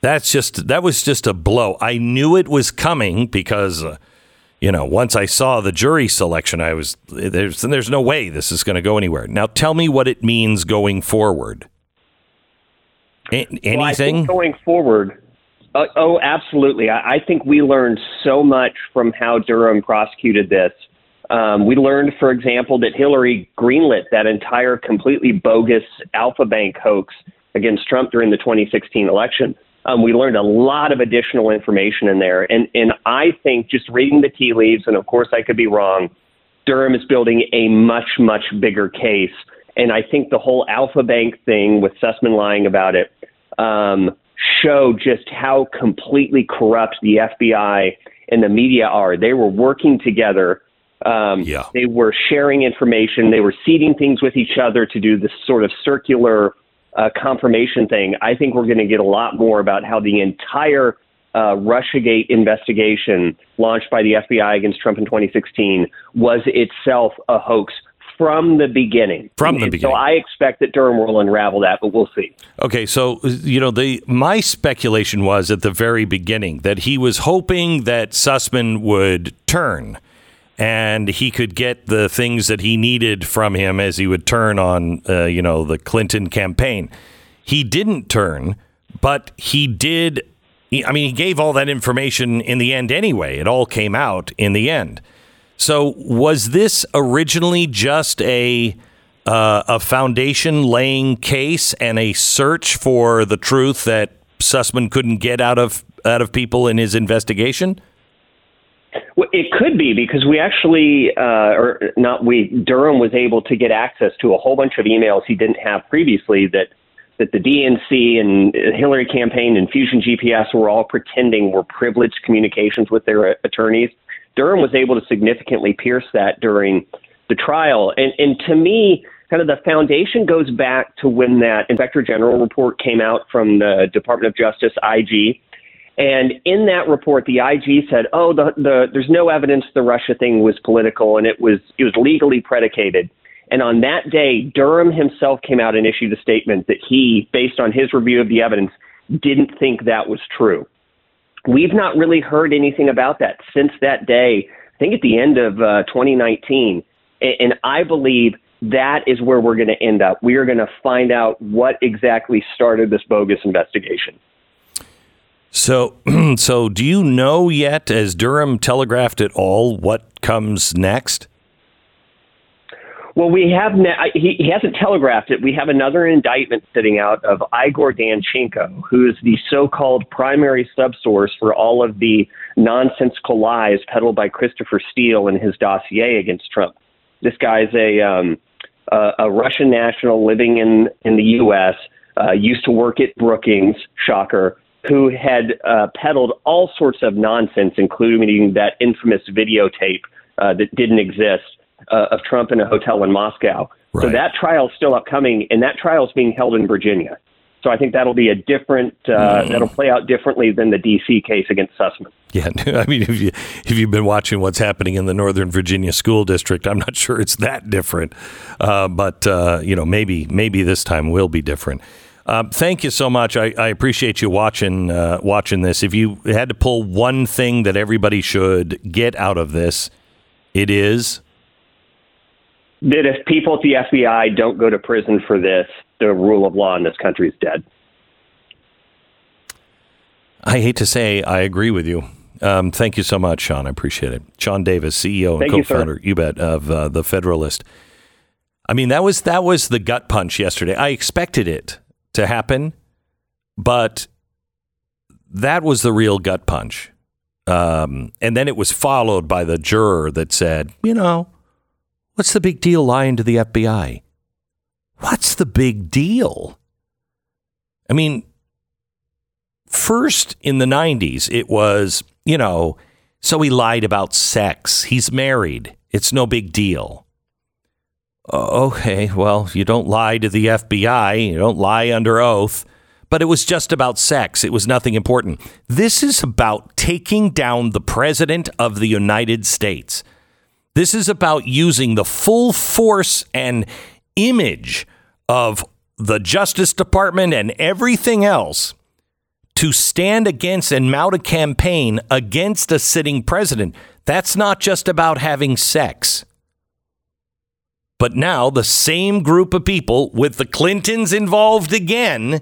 that's just that was just a blow. I knew it was coming because, uh, you know, once I saw the jury selection, I was there's there's no way this is going to go anywhere. Now, tell me what it means going forward. A- anything? Well, going forward, uh, oh, absolutely. I, I think we learned so much from how Durham prosecuted this. Um, we learned, for example, that Hillary greenlit that entire completely bogus Alfa Bank hoax against Trump during the 2016 election. Um, we learned a lot of additional information in there, and and I think just reading the tea leaves, and of course I could be wrong. Durham is building a much much bigger case, and I think the whole Alfa Bank thing with Sussmann lying about it um, show just how completely corrupt the FBI and the media are. They were working together. Um, yeah. They were sharing information. They were seeding things with each other to do this sort of circular uh, confirmation thing. I think we're going to get a lot more about how the entire uh, Russiagate investigation launched by the FBI against Trump in 2016 was itself a hoax from the beginning. From the And beginning. So I expect that Durham will unravel that, but we'll see. Okay, so you know the my speculation was at the very beginning that he was hoping that Sussmann would turn and he could get the things that he needed from him as he would turn on uh, you know the Clinton campaign. He didn't turn, but he did I mean he gave all that information in the end anyway. It all came out in the end. So was this originally just a uh, a foundation laying case and a search for the truth that Sussmann couldn't get out of out of people in his investigation? Well, it could be because we actually, uh, or not we, Durham was able to get access to a whole bunch of emails he didn't have previously that that the DNC and Hillary campaign and Fusion GPS were all pretending were privileged communications with their attorneys. Durham was able to significantly pierce that during the trial, and and to me, kind of the foundation goes back to when that Inspector General report came out from the Department of Justice IG. And in that report, the IG said, "Oh, the, the there's no evidence the Russia thing was political, and it was it was legally predicated." And on that day, Durham himself came out and issued a statement that he, based on his review of the evidence, didn't think that was true. We've not really heard anything about that since that day. I think at the end of uh, 2019, and, and I believe that is where we're going to end up. We are going to find out what exactly started this bogus investigation. So, so do you know yet, as Durham telegraphed it all, what comes next? Well, we have ne- he, he hasn't telegraphed it. We have another indictment sitting out of Igor Danchenko, who is the so-called primary subsource for all of the nonsensical lies peddled by Christopher Steele in his dossier against Trump. This guy's a um, a Russian national living in in the U.S. Uh, used to work at Brookings. Shocker. Who had uh, peddled all sorts of nonsense, including that infamous videotape uh, that didn't exist uh, of Trump in a hotel in Moscow. So that trial is still upcoming, and that trial is being held in Virginia. So I think that'll be a different. Uh, That'll play out differently than the D.C. case against Sussmann. Yeah, I mean, if you if you've been watching what's happening in the Northern Virginia school district, I'm not sure it's that different, uh, but uh, you know, maybe maybe this time will be different. Um, thank you so much. I, I appreciate you watching uh, watching this. If you had to pull one thing that everybody should get out of this, it is That if people at the FBI don't go to prison for this, the rule of law in this country is dead. I hate to say I agree with you. Um, thank you so much, Sean. I appreciate it. Sean Davis, CEO and Thank co-founder, you, bet, of uh, the Federalist. I mean, that was that was the gut punch yesterday. I expected it to happen, but that was the real gut punch. Um, and then it was followed by the juror that said, "You know, what's the big deal lying to the FBI? What's the big deal?" I mean, first in the 90s, it was, you know, so he lied about sex. He's married. It's no big deal. Uh, okay, well, you don't lie to the FBI, you don't lie under oath, but it was just about sex. It was nothing important. This is about taking down the President of the United States. This is about using the full force and image of the Justice Department and everything else to stand against and mount a campaign against a sitting president. That's not just about having sex. But now the same group of people with the Clintons involved again,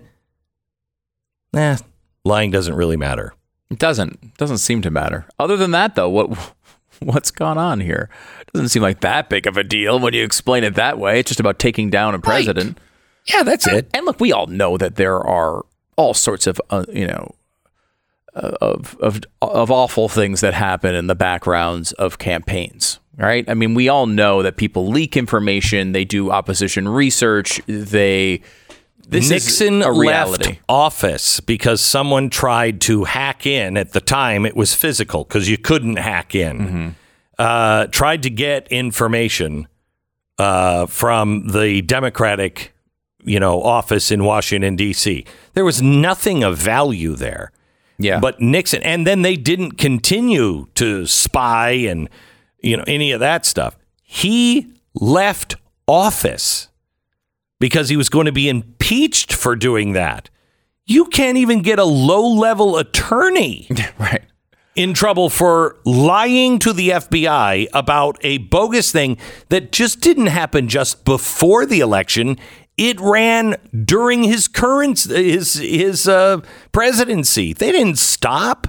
eh, lying doesn't really matter. It doesn't. It doesn't seem to matter. Other than that, though, what what's gone on here? It doesn't seem like that big of a deal when you explain it that way. It's just about taking down a president. Yeah, that's it. And look, we all know that there are all sorts of uh, you know uh, of of of awful things that happen in the backgrounds of campaigns. Right? I mean, we all know that people leak information. They do opposition research. They this Nixon is a reality. left office because someone tried to hack in. At the time, it was physical because you couldn't hack in. Mm-hmm. Uh, tried to get information uh, from the Democratic, you know, office in Washington D.C. There was nothing of value there. Yeah. But Nixon, and then they didn't continue to spy and you know any of that stuff. He left office because he was going to be impeached for doing that. You can't even get a low level attorney right. in trouble for lying to the FBI about a bogus thing that just didn't happen just before the election. It ran during his current his his uh, presidency. They didn't stop.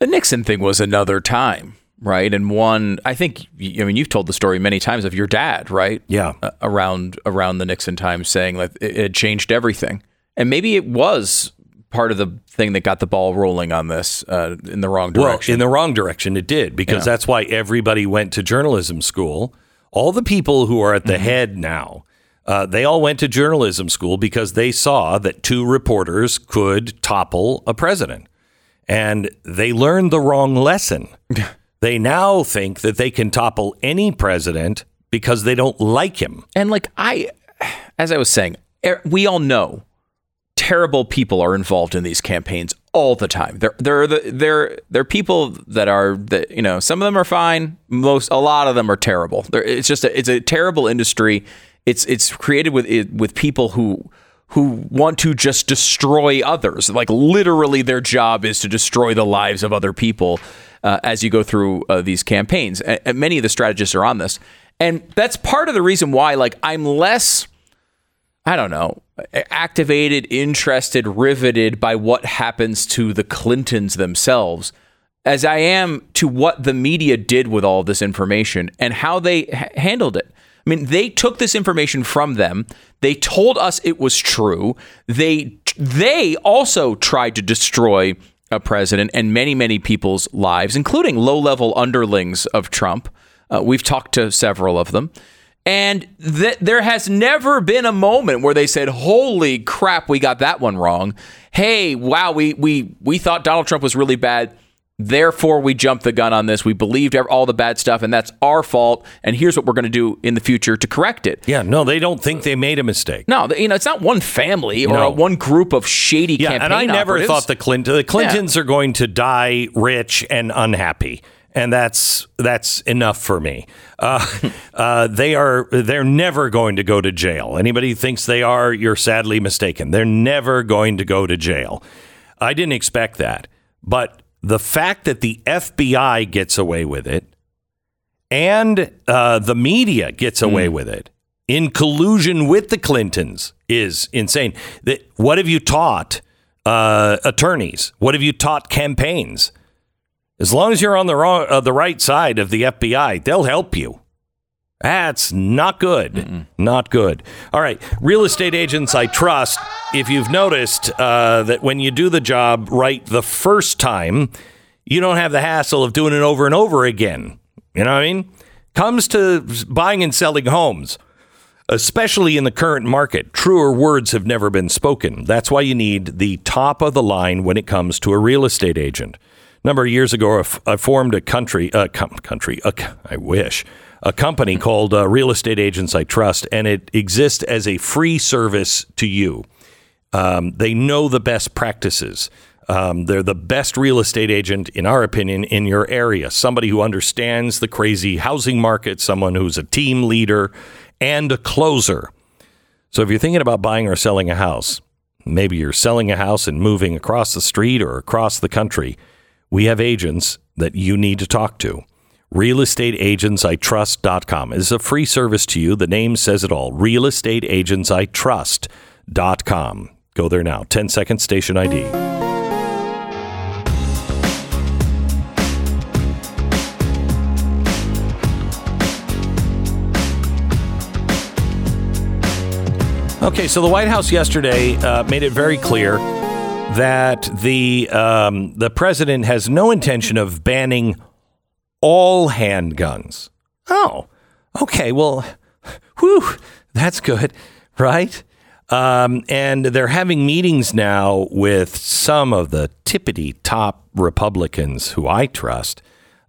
The Nixon thing was another time, right? And one, I think, I mean, you've told the story many times of your dad, right? Yeah. Uh, around around the Nixon time, saying that it, it changed everything, and maybe it was part of the thing that got the ball rolling on this uh, in the wrong direction. Well, in the wrong direction, it did because Yeah. that's why everybody went to journalism school. All the people who are at the head now, uh, they all went to journalism school because they saw that two reporters could topple a president, and they learned the wrong lesson. they now think that they can topple any president because they don't like him. And like I, as I was saying, er- we all know terrible people are involved in these campaigns all the time. There, there are the there there are people that are that you know some of them are fine. Most a lot of them are terrible. It's just a, it's a terrible industry. It's it's created with with people who who want to just destroy others. Like literally, their job is to destroy the lives of other people uh, as you go through uh, these campaigns. And, many of the strategists are on this, and that's part of the reason why. Like I'm less. I don't know, activated, interested, riveted by what happens to the Clintons themselves as I am to what the media did with all this information and how they h- handled it. I mean, they took this information from them. They told us it was true. They they also tried to destroy a president and many many people's lives, including low-level underlings of Trump. Uh, we've talked to several of them. And th- there has never been a moment where they said, "Holy crap, we got that one wrong." Hey, wow, we we we thought Donald Trump was really bad. Therefore, we jumped the gun on this. We believed all the bad stuff, and that's our fault. And here's what we're going to do in the future to correct it. Yeah, no, they don't think they made a mistake. No, you know, it's not one family or No. one group of shady Yeah, and I never operatives. thought the Clinton the Clintons are going to die rich and unhappy, and that's that's enough for me. Uh, uh, they are they're never going to go to jail. Anybody who thinks they are, you're sadly mistaken. They're never going to go to jail. I didn't expect that, but the fact that the FBI gets away with it and uh, the media gets away with it in collusion with the Clintons is insane. That what have you taught uh, attorneys? What have you taught campaigns? As long as you're on the wrong, uh, the right side of the FBI, they'll help you. That's not good. Not good. All right. Real estate agents I trust. If you've noticed uh, that when you do the job right the first time, you don't have the hassle of doing it over and over again. You know what I mean? Comes to buying and selling homes, especially in the current market, truer words have never been spoken. That's why you need the top of the line when it comes to a real estate agent. A number of years ago, I formed a country, a com- country, a c- I wish, a company called uh, Real Estate Agents I Trust, and it exists as a free service to you. Um, they know the best practices. Um, they're the best real estate agent, in our opinion, in your area. Somebody who understands the crazy housing market, someone who's a team leader and a closer. So if you're thinking about buying or selling a house, maybe you're selling a house and moving across the street or across the country, we have agents that you need to talk to. realestateagentsitrust.com is a free service to you. The name says it all. realestateagentsitrust.com. Go there now. 10 seconds, station ID. Okay, so the White House yesterday uh, made it very clear that the um, the president has no intention of banning all handguns. Oh, okay. Well, whew, that's good, right? Um, and they're having meetings now with some of the tippity top Republicans who I trust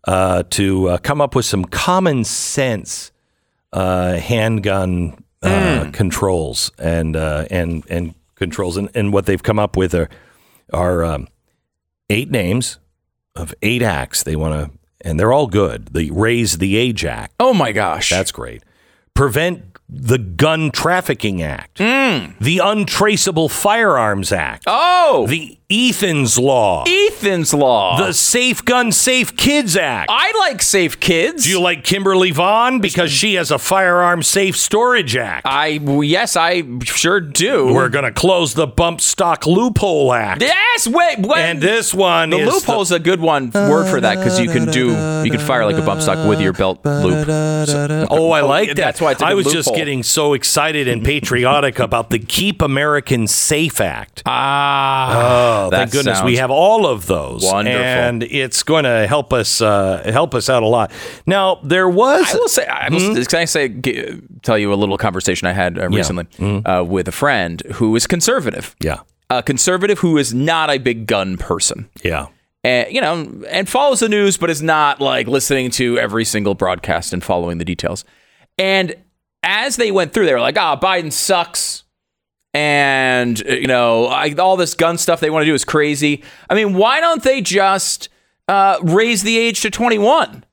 uh, to uh, come up with some common sense uh, handgun uh, controls and uh, and and controls. And, and what they've come up with are are um, eight names of eight acts they want to, and they're all good. The Raise the Age Act. Oh my gosh. That's great. Prevent the Gun Trafficking Act. Hmm. The Untraceable Firearms Act. Oh, The Ethan's Law. Ethan's Law. the Safe Gun Safe Kids Act. I like safe kids. Do you like Kimberly Vaughan because she has a firearm safe storage act? I yes, I sure do. We're going to close the bump stock loophole act. yes, wait, wait. And this one the is loophole's a good one word for that because you can do you can fire like a bump stock with your belt loop. So- Oh, I like that. That's why I was just. Getting so excited and patriotic about the Keep Americans Safe Act. ah. Oh, thank goodness we have all of those. Wonderful. and it's going to help us uh, help us out a lot. Now there was I will say, I will, Hmm? can I say, g- tell you a little conversation I had uh, recently Mm-hmm. uh, with a friend who is conservative. yeah A conservative who is not a big gun person. yeah And, you know, and follows the news, but is not like listening to every single broadcast and following the details. And as they went through, they were like, ah, Biden sucks. And, uh, you know, I, all this gun stuff they want to do is crazy. I mean, why don't they just uh, raise the age to 21?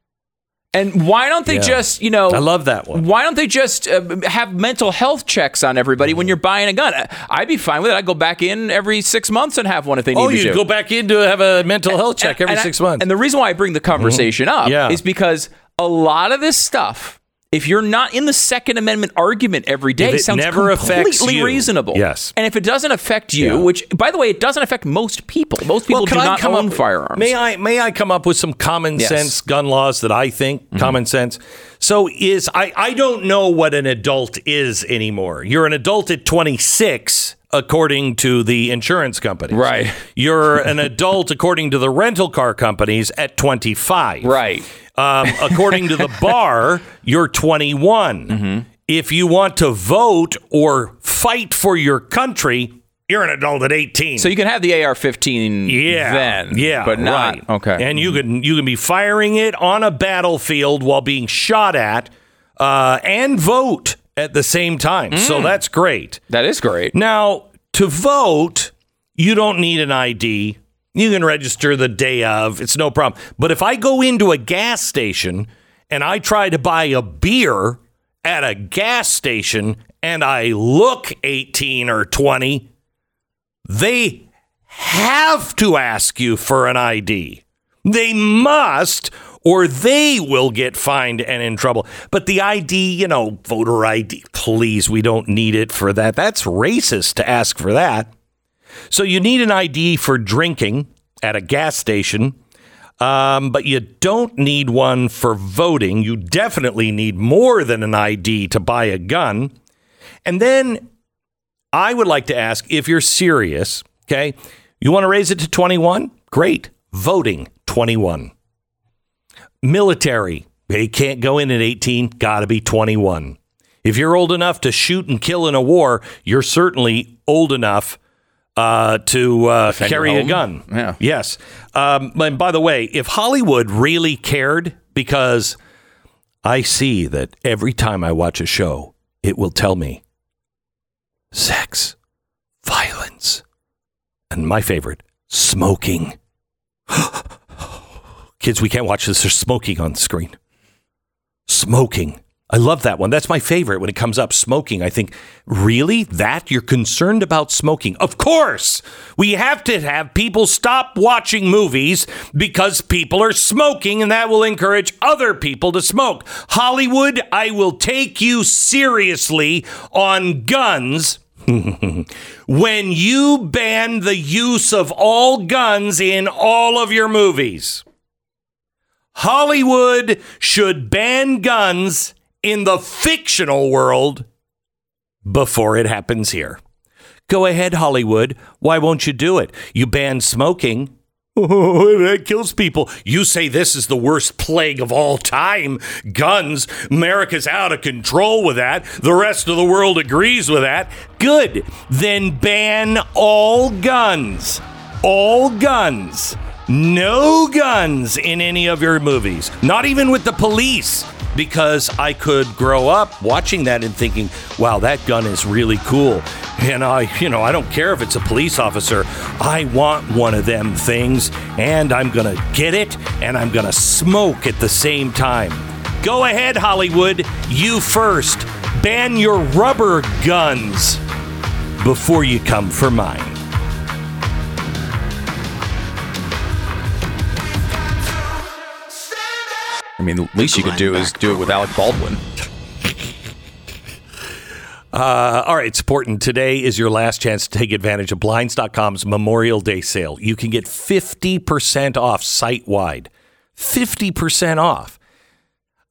And why don't they Yeah. just, you know, I love that one. why don't they just uh, have mental health checks on everybody when you're buying a gun? I'd be fine with it. I'd go back in every six months and have one if they need to. Oh, you go back in to have a mental health check every And I- six months. And the reason why I bring the conversation up Yeah. is because a lot of this stuff, if you're not in the Second Amendment argument every day, sounds never completely reasonable. Yes. And if it doesn't affect you, Yeah. which by the way, it doesn't affect most people. Most people do I not come own up- firearms. May I may I come up with some common Yes. Mm-hmm. sense gun laws that I think common sense? So is I I don't know what an adult is anymore. You're an adult at 26 according to the insurance companies. Right. You're an adult according to the rental car companies at 25. Right. Um, according to the bar, you're 21. Mm-hmm. If you want to vote or fight for your country, you're an adult at 18. So you can have the AR-15 Yeah, then, yeah, but not right. okay. And you can you can be firing it on a battlefield while being shot at, uh, and vote at the same time. So Mm. that's great. that is great. Now to vote, you don't need an ID. You can register the day of. It's no problem. But if I go into a gas station and I try to buy a beer at a gas station and I look 18 or 20, they have to ask you for an ID. They must, or they will get fined and in trouble. But the ID, you know, voter ID, please, we don't need it for that. That's racist to ask for that. So you need an ID for drinking at a gas station, um, but you don't need one for voting. You definitely need more than an ID to buy a gun. And then I would like to ask if you're serious, okay? You want to raise it to 21? Great. Voting, 21. Military, they can't go in at 18, got to be 21. If you're old enough to shoot and kill in a war, you're certainly old enough uh, to uh, carry a gun. Yeah. Yes. Um, and by the way, if Hollywood really cared, because I see that every time I watch a show, it will tell me sex, violence, and my favorite, smoking. Kids, we can't watch this. There's smoking on the screen. Smoking. I love that one. That's my favorite when it comes up smoking. I think, really? That? You're concerned about smoking? Of course. We have to have people stop watching movies because people are smoking, and that will encourage other people to smoke. Hollywood, I will take you seriously on guns. when you ban the use of all guns in all of your movies. Hollywood should ban guns in the fictional world before it happens here. Go ahead, Hollywood. Why won't you do it? You ban smoking. That kills people. You say this is the worst plague of all time. Guns. America's out of control with that. The rest of the world agrees with that. Good. Then ban all guns. All guns. No guns in any of your movies. Not even with the police. Because I could grow up watching that and thinking, wow, that gun is really cool. And I, you know, I don't care if it's a police officer. I want one of them things and I'm going to get it and I'm going to smoke at the same time. Go ahead, Hollywood. You first. Ban your rubber guns before you come for mine. I mean, the least you could do is do it with Alec Baldwin. Uh, all right, it's important. Today is your last chance to take advantage of Blinds.com's Memorial Day sale. You can get 50% off site wide. 50% off.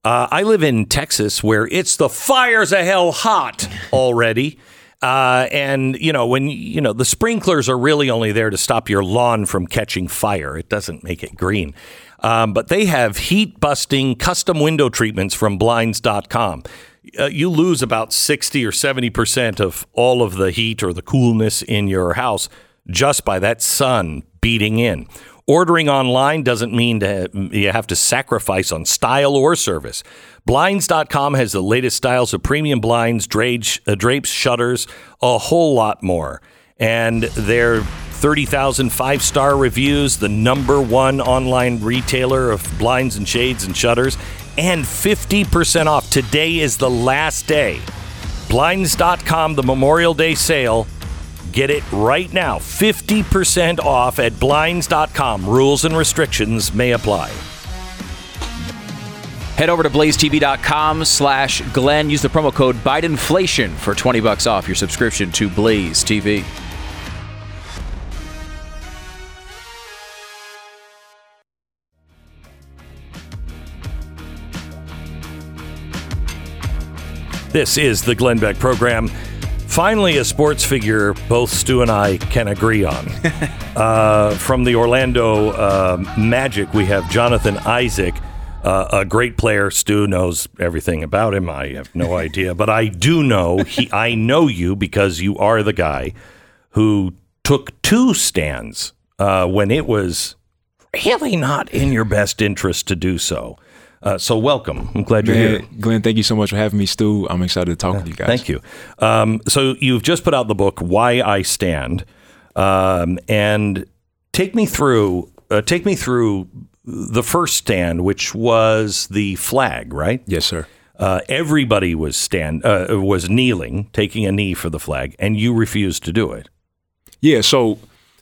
Uh, I live in Texas where it's the fires of hell hot already. Uh, and, you know, when, you know, the sprinklers are really only there to stop your lawn from catching fire, it doesn't make it green. Um, but they have heat busting custom window treatments from Blinds.com. Uh, you lose about 60 or 70% of all of the heat or the coolness in your house just by that sun beating in. Ordering online doesn't mean to, you have to sacrifice on style or service. Blinds.com has the latest styles of premium blinds, drapes, uh, drapes, shutters, a whole lot more. And their 30,000 five star reviews, the number one online retailer of blinds and shades and shutters, and 50% off. Today is the last day. Blinds.com, the Memorial Day sale. Get it right now. 50% off at Blinds.com. Rules and restrictions may apply. Head over to blazetv.com slash Glenn. Use the promo code BIDENFLATION for 20 bucks off your subscription to Blaze TV. This is the Glenn Beck program. Finally, a sports figure both Stu and I can agree on. uh, from the Orlando uh, Magic, we have Jonathan Isaac, uh, a great player. Stu knows everything about him. I have no idea, but I do know he. I know you because you are the guy who took two stands uh, when it was really not in your best interest to do so. Uh, so welcome. I'm glad you're Man, here. Glenn, thank you so much for having me, Stu. I'm excited to talk with you guys. Thank you. Um, so you've just put out the book "Why I Stand," um, and take me through. Uh, take me through the first stand, which was the flag, right? Yes, sir. Uh, everybody was stand uh, was kneeling, taking a knee for the flag, and you refused to do it. Yeah, so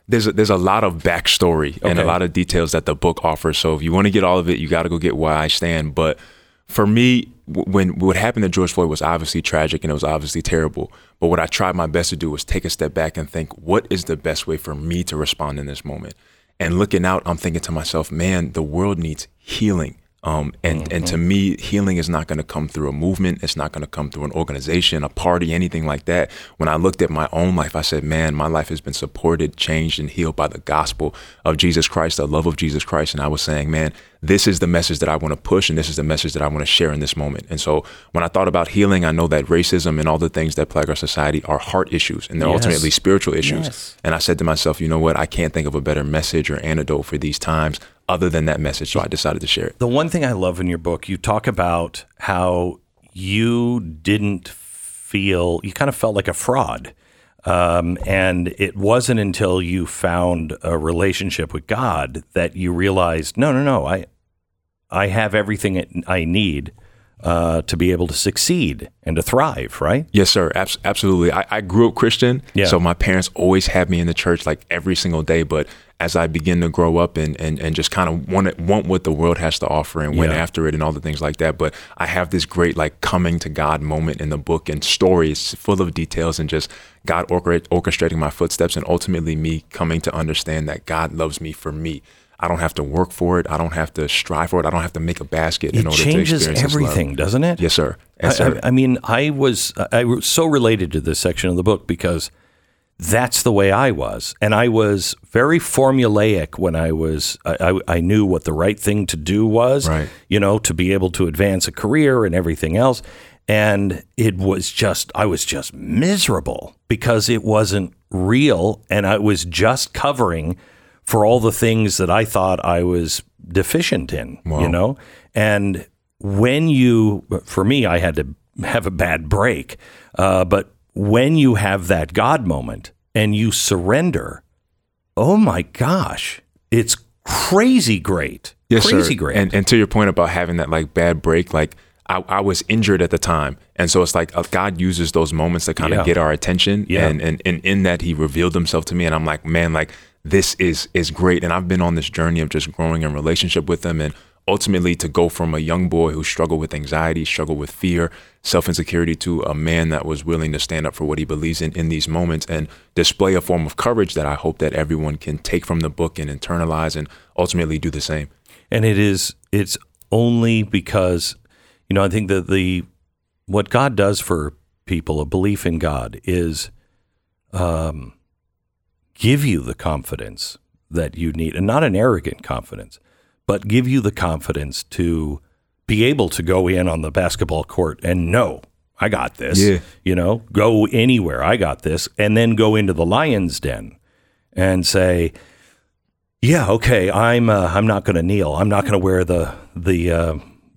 there's a, there's a lot of backstory and a lot of details that the book offers. So if you want to get all of it, you got to go get Why I Stand. But for me, when what happened to George Floyd was obviously tragic and it was obviously terrible. But what I tried my best to do was take a step back and think, what is the best way for me to respond in this moment? And looking out, I'm thinking to myself, man, the world needs healing. Um, and and to me, healing is not going to come through a movement. It's not going to come through an organization, a party, anything like that. When I looked at my own life, I said, man, my life has been supported, changed, and healed by the gospel of Jesus Christ, the love of Jesus Christ. And I was saying, man, this is the message that I want to push, and this is the message that I want to share in this moment. And so when I thought about healing, I know that racism and all the things that plague our society are heart issues, and they're Yes. ultimately spiritual issues. Yes. And I said to myself, you know what? I can't think of a better message or antidote for these times other than that message. So I decided to share it. The one thing I love in your book, you talk about how you didn't feel, you kind of felt like a fraud. Um, and it wasn't until you found a relationship with God that you realized, no, no, no, I, I have everything I need uh, to be able to succeed and to thrive, right? Yes, sir. Abs- absolutely. I, I grew up Christian, Yeah. so my parents always had me in the church like every single day. But as I begin to grow up and and, and just kind of want it, want what the world has to offer and went Yeah. after it and all the things like that. But I have this great like coming to God moment in the book and stories full of details and just God orchestrating my footsteps and ultimately me coming to understand that God loves me for me. I don't have to work for it. I don't have to strive for it. I don't have to make a basket in It order to changes experience His love. everything, doesn't it? Yes, sir. I, Yes, sir. I, I mean, I was I was so related to this section of the book because that's the way I was. And I was very formulaic when I was, I, I, I knew what the right thing to do was, Right. you know, to be able to advance a career and everything else. And it was just, I was just miserable because it wasn't real. And I was just covering for all the things that I thought I was deficient in, you know? And when you, for me, I had to have a bad break. Uh, but when you have that God moment and you surrender, oh my gosh, it's crazy great. Yes, crazy sir. great. And and to your point about having that like bad break, like I, I was injured at the time, and so it's like uh, God uses those moments to kind of Yeah. get our attention, Yeah. and and and in that He revealed Himself to me, and I'm like, man, like this is is great, and I've been on this journey of just growing in relationship with Him, and ultimately to go from a young boy who struggled with anxiety, struggled with fear, self insecurity, to a man that was willing to stand up for what he believes in in these moments and display a form of courage that I hope that everyone can take from the book and internalize, and ultimately do the same. and it is it's only because you know i think that the what god does for people a belief in god is um give you the confidence that you need and not an arrogant confidence but give you the confidence to be able to go in on the basketball court and know i got this Yeah. you know go anywhere i got this and then go into the lion's den and say yeah, okay. I'm uh, I'm not going to kneel. I'm not going to wear the the uh,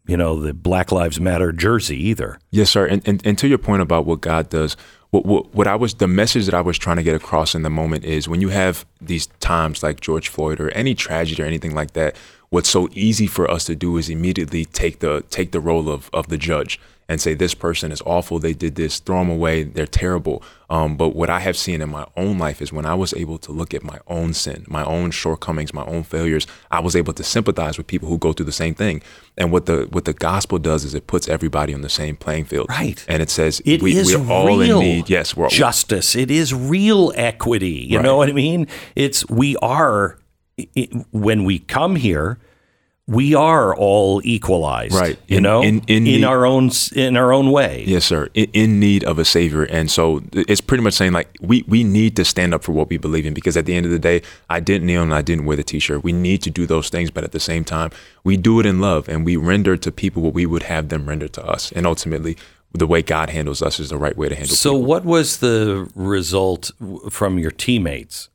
you know the Black Lives Matter jersey either. Yes, sir. And, and and to your point about what God does, what, what what I was the message that I was trying to get across in the moment is when you have these times like George Floyd or any tragedy or anything like that, what's so easy for us to do is immediately take the take the role of of the judge and say this person is awful. They did this. Throw them away. They're terrible. Um, but what I have seen in my own life is when I was able to look at my own sin, my own shortcomings, my own failures, I was able to sympathize with people who go through the same thing. And what the what the gospel does is it puts everybody on the same playing field. Right. And it says It we, is we're all real in need. Yes, we're justice. It is real equity. You Right. know what I mean? It's we are i- i- when we come here, we are all equalized. Right. You In- know, in- in in the- our own in our own way. Yes, sir. In, in need of a savior, and so it's pretty much saying like we we need to stand up for what we believe in because at the end of the day, I didn't kneel and I didn't wear the t-shirt. We need to do those things, but at the same time, we do it in love and we render to people what we would have them render to us, and ultimately, the way God handles us is the right way to handle. So, what was the result from your teammates?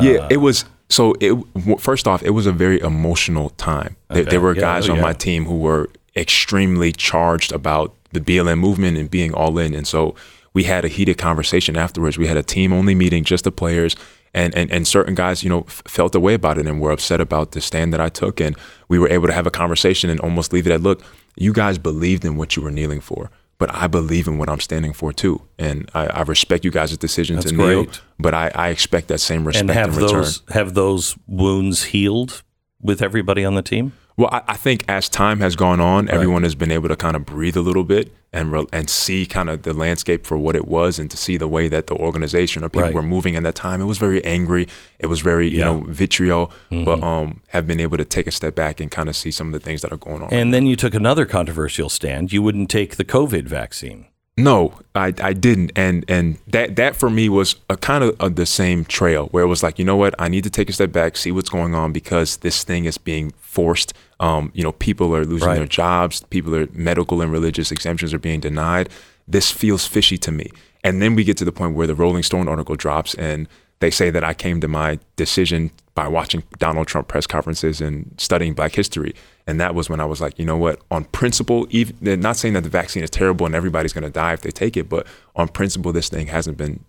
Yeah, Uh, it was. So it first off, it was a very emotional time. There, Okay, there were yeah, guys oh, on yeah. my team who were extremely charged about the BLM movement and being all in, and so we had a heated conversation afterwards. We had a team only meeting, just the players, and and and certain guys, you know, f- felt a way about it and were upset about the stand that I took, and we were able to have a conversation and almost leave it at, look, you guys believed in what you were kneeling for. But I believe in what I'm standing for too, and I, I respect you guys' decisions That's to kneel. great. But I, I expect that same respect and have in return. those have those wounds healed with everybody on the team? Well, I, I think as time has gone on, everyone has been able to kind of breathe a little bit and re- and see kind of the landscape for what it was, and to see the way that the organization or people Right. were moving at that time. It was very angry. It was very you know vitriol, but Mhm. um, have been able to take a step back and kind of see some of the things that are going on. And then you took another controversial stand. You wouldn't take the COVID vaccine. No, I, I didn't, and and that that for me was a kind of, of the same trail where it was like, you know what, I need to take a step back, see what's going on because this thing is being forced. Um, you know, people are losing Right. their jobs, people are medical and religious exemptions are being denied. This feels fishy to me. And then we get to the point where the Rolling Stone article drops, and they say that I came to my decision by watching Donald Trump press conferences and studying Black history. And that was when I was like, you know what? On principle, even not saying that the vaccine is terrible and everybody's going to die if they take it, but on principle, this thing hasn't been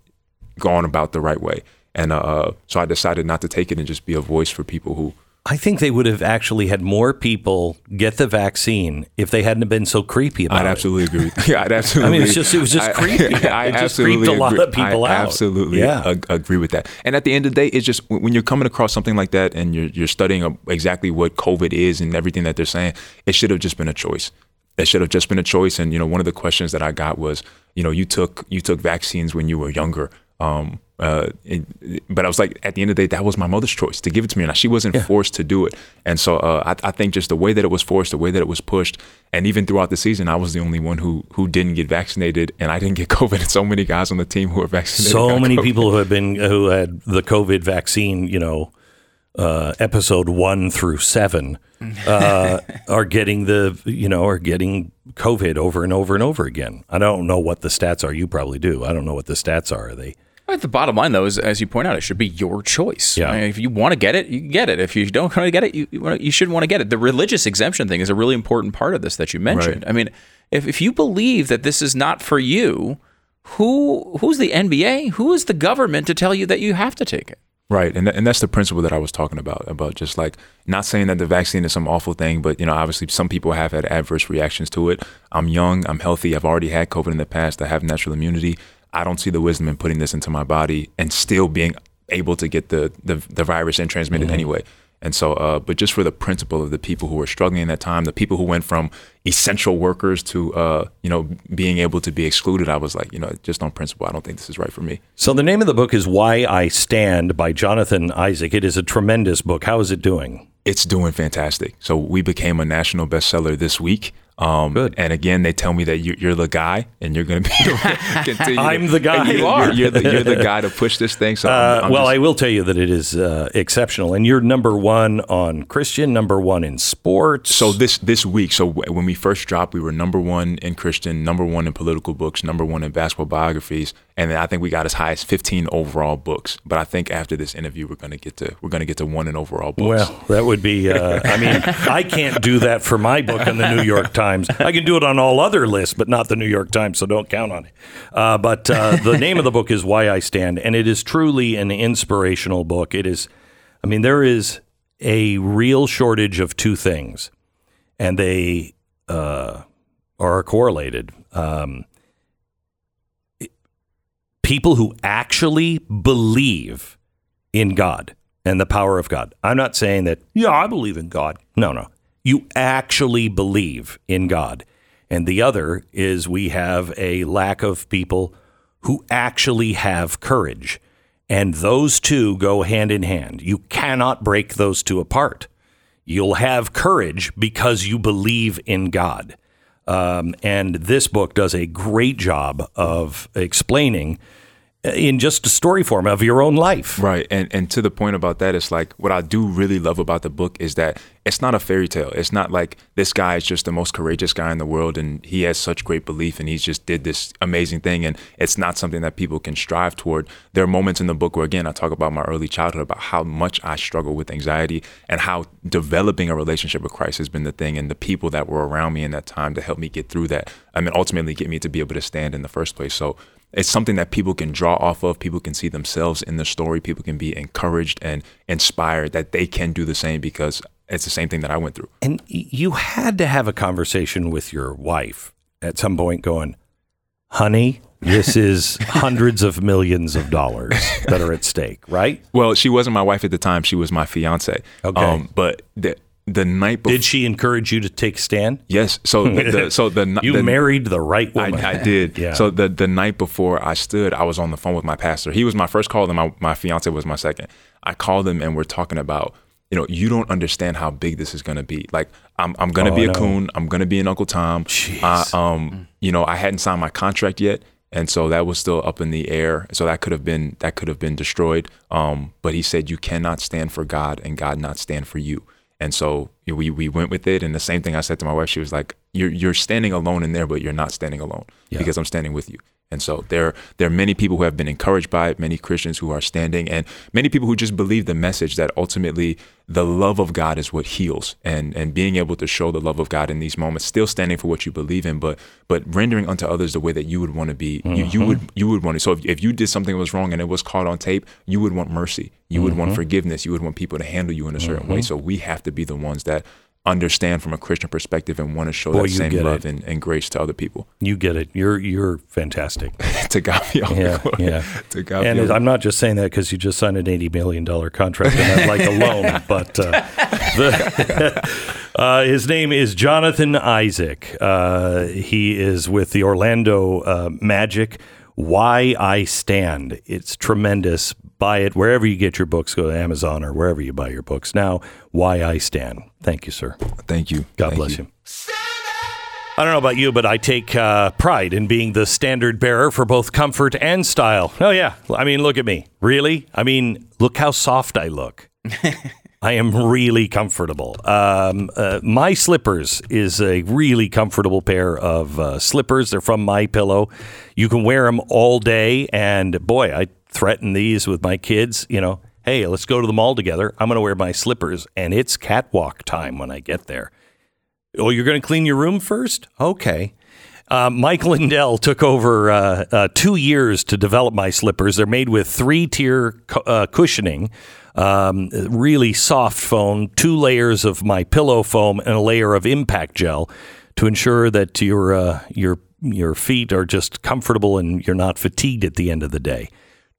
gone about the right way. And uh, so I decided not to take it and just be a voice for people who. I think they would have actually had more people get the vaccine if they hadn't been so creepy about it. I'd it. absolutely agree. Yeah, I'd absolutely. I mean, it's just- it was just I- creepy. I, It just absolutely creeped a lot agree. of people I out. Absolutely, Yeah. ag- agree with that. And at the end of the day, it's just when you're coming across something like that and you're you're studying exactly what COVID is and everything that they're saying, it should have just been a choice. It should have just been a choice. And you know, one of the questions that I got was, you know, you took you took vaccines when you were younger. Um, uh, it- but I was like, at the end of the day, that was my mother's choice to give it to me, and she wasn't forced to do it. And so uh, I, I think just the way that it was forced, the way that it was pushed, and even throughout the season, I was the only one who who didn't get vaccinated, and I didn't get COVID. And so many guys on the team who were vaccinated. so many COVID. people who have been who had the COVID vaccine, you know, uh, episode one through seven, uh, are getting the you know are getting COVID over and over and over again. I don't know what the stats are. You probably do. I don't know what the stats are. Are they? The bottom line, though, is as you point out, it should be your choice. Yeah. I mean, if you want to get it, you get it. If you don't want to get it, you you shouldn't want to get it. The religious exemption thing is a really important part of this that you mentioned. I mean, if if you believe that this is not for you, who who's the NBA? Who is the government to tell you that you have to take it? Right, and th- and that's the principle that I was talking about about just like not saying that the vaccine is some awful thing, but you know, obviously some people have had adverse reactions to it. I'm young, I'm healthy, I've already had COVID in the past, I have natural immunity. I don't see the wisdom in putting this into my body and still being able to get the the, the virus and transmit it anyway. And so, uh, but just for the principle of the people who were struggling in that time, the people who went from essential workers to, uh, you know, being able to be excluded, I was like, you know, just on principle, I don't think this is right for me. So the name of the book is Why I Stand by Jonathan Isaac. It is a tremendous book. How is it doing? It's doing fantastic. So we became a national bestseller this week. Um, Good. And again, they tell me that you, you're the guy, and you're going to be. continue to- I'm the guy. You are. You're, the, you're the guy to push this thing. So I'm- Uh, I'm well, just- I will tell you that it is uh, exceptional, and you're number one on Christian, number one in sports. So this this week, so w- when we first dropped, we were number one in Christian, number one in political books, number one in basketball biographies, and then I think we got as high as 15 overall books. But I think after this interview, we're gonna get to we're gonna get to one in overall books. Well, that would be. Uh, I mean, I can't do that for my book in the New York Times. I can do it on all other lists, but not the New York Times. So don't count on it. Uh, but uh, the name of the book is Why I Stand, and it is truly an inspirational book. It is. I mean, there is a real shortage of two things, and they uh, are correlated. Um, people who actually believe in God and the power of God. I'm not saying that, yeah, I believe in God. No, no. You actually believe in God. And the other is we have a lack of people who actually have courage. And those two go hand in hand. You cannot break those two apart. You'll have courage because you believe in God. Um, and this book does a great job of explaining in just a story form of your own life. Right. And and to the point about that, it's like what I do really love about the book is that it's not a fairy tale. It's not like this guy is just the most courageous guy in the world and he has such great belief and he's just did this amazing thing and it's not something that people can strive toward. There are moments in the book where again I talk about my early childhood about how much I struggle with anxiety and how developing a relationship with Christ has been the thing and the people that were around me in that time to help me get through that. I mean ultimately get me to be able to stand in the first place. So it's something that people can draw off of. People can see themselves in the story. People can be encouraged and inspired that they can do the same because it's the same thing that I went through. And you had to have a conversation with your wife at some point going, honey, this is hundreds of millions of dollars that are at stake, right? Well, she wasn't my wife at the time. She was my fiance. Okay. Um, but the the night before, Did she encourage you to take stand? yes. So the, the so the You the, married the right woman. I, I did. Yeah. So the the night before I stood, I was on the phone with my pastor. He was my first call, and my my fiance was my second. I called him, and we're talking about. You know, you don't understand how big this is going to be. Like, I'm, I'm going to Oh, be a know. coon. I'm going to be an Uncle Tom. Uh, um, you know, I hadn't signed my contract yet, and so that was still up in the air. So that could have been that could have been destroyed. Um, but he said you cannot stand for God and God not stand for you. And so you know, we we went with it. And the same thing I said to my wife, she was like, "You're you're standing alone in there, but you're not standing alone because I'm standing with you." And so there there are many people who have been encouraged by it, many Christians who are standing, and many people who just believe the message that ultimately the love of God is what heals, and and being able to show the love of God in these moments, still standing for what you believe in, but but rendering unto others the way that you would want to be. You, you mm-hmm. would you would want to. So if, if you did something that was wrong and it was caught on tape, you would want mercy, you would want mm-hmm. forgiveness, you would want people to handle you in a certain way. Mm-hmm. So we have to be the ones that understand from a Christian perspective and want to show Boy, that same love and, and grace to other people. You get it. You're you're fantastic. to God be all Yeah, glory. yeah. To God and I'm not just saying that because you just signed an eighty million dollar contract and I'd like a loan, but uh, the, uh, his name is Jonathan Isaac. Uh, he is with the Orlando uh, Magic, Why I Stand. It's tremendous. Buy it wherever you get your books. Go to Amazon or wherever you buy your books. Now, Why I Stand. Thank you, sir. Thank you. God Thank bless you. I don't know about you, but I take uh, pride in being the standard bearer for both comfort and style. Oh, yeah. I mean, look at me. Really? I mean, look how soft I look. I am really comfortable. Um, uh, my slippers is a really comfortable pair of uh, slippers. They're from My Pillow. You can wear them all day, and boy, I threaten these with my kids. You know, hey, let's go to the mall together. I'm going to wear my slippers, and it's catwalk time when I get there. Oh, you're going to clean your room first? Okay. Uh, Mike Lindell took over uh, uh, two years to develop my slippers. They're made with three tier cu- uh, cushioning, um, really soft foam, two layers of my pillow foam, and a layer of impact gel to ensure that your uh, your your feet are just comfortable and you're not fatigued at the end of the day.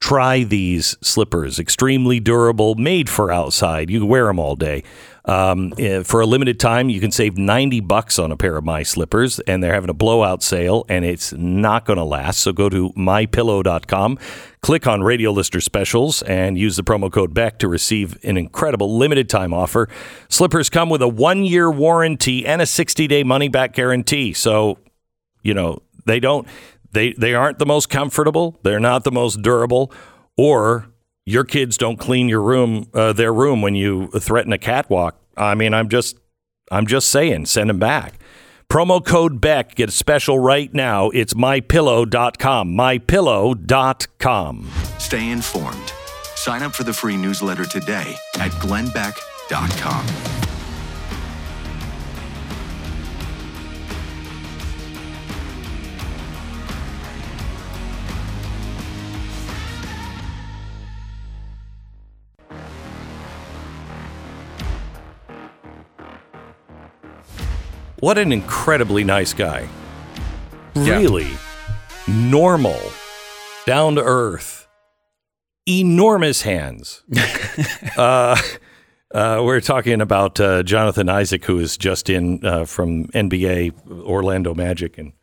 Try these slippers, extremely durable, made for outside. You can wear them all day. Um, eh, for a limited time, you can save 90 bucks on a pair of my slippers, and they're having a blowout sale, and it's not going to last. So go to mypillow.com, click on radio lister specials, and use the promo code BECK to receive an incredible limited time offer. Slippers come with a one year warranty and a 60 day money back guarantee. So, you know, they don't, they, they aren't the most comfortable, they're not the most durable, or your kids don't clean your room, uh, their room when you threaten a catwalk. I mean, I'm just, I'm just saying, send them back. Promo code Beck, get a special right now. It's mypillow.com. Mypillow.com. Stay informed. Sign up for the free newsletter today at glennbeck.com. What an incredibly nice guy. Yeah. Really normal, down to earth, enormous hands. uh, uh, we're talking about uh, Jonathan Isaac, who is just in uh, from NBA Orlando Magic, and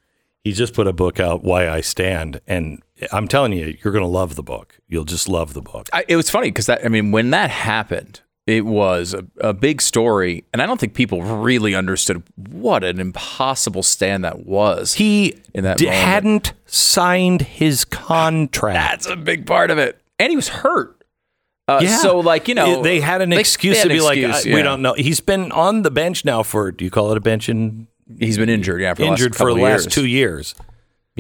he just put a book out, "Why I Stand," and I'm telling you, you're going to love the book. You'll just love the book. I, it was funny because that I mean, when that happened, it was a, a big story, and I don't think people really understood what an impossible stand that was. He in that d- moment. hadn't signed his contract. That's a big part of it, and he was hurt. Uh, Yeah. So, like you know, they had an they- excuse they to be an like, excuse, I- we don't know. He's been on the bench now for. Do you call it a bench? In He's been injured, yeah, for the last injured for the last years. two years.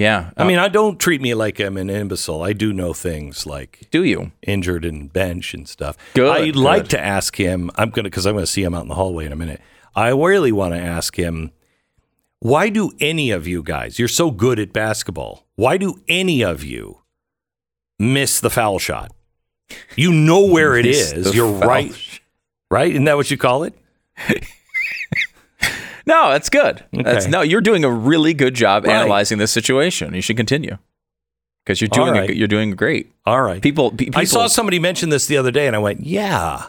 Yeah, I mean, uh, I don't treat me like I'm an imbecile. I do know things like do you injured and bench and stuff. Good, I'd like to ask him. I'm gonna because I'm gonna see him out in the hallway in a minute. I really want to ask him. Why do any of you guys? You're so good at basketball. Why do any of you miss the foul shot? You know where it is. You're right. Right? Isn't that what you call it? No, that's good. That's no, you're doing a really good job Right. analyzing this situation. You should continue because you're doing All a, you're doing great. All right. People, pe- people I saw somebody mention this the other day, and I went, "Yeah,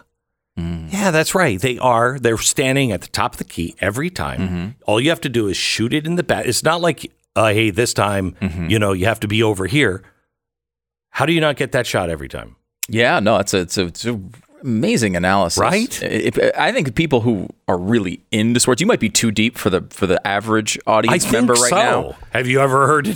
mm. yeah, that's right. They are. They're standing at the top of the key every time. Mm-hmm. All you have to do is shoot it in the back. It's not like, uh, hey, this time, mm-hmm. you know, you have to be over here. How do you not get that shot every time? Yeah, no, it's a it's a, it's a amazing analysis, Right? If, I think people who are really into sports, you might be too deep for the for the average audience member right so. now. Have you ever heard?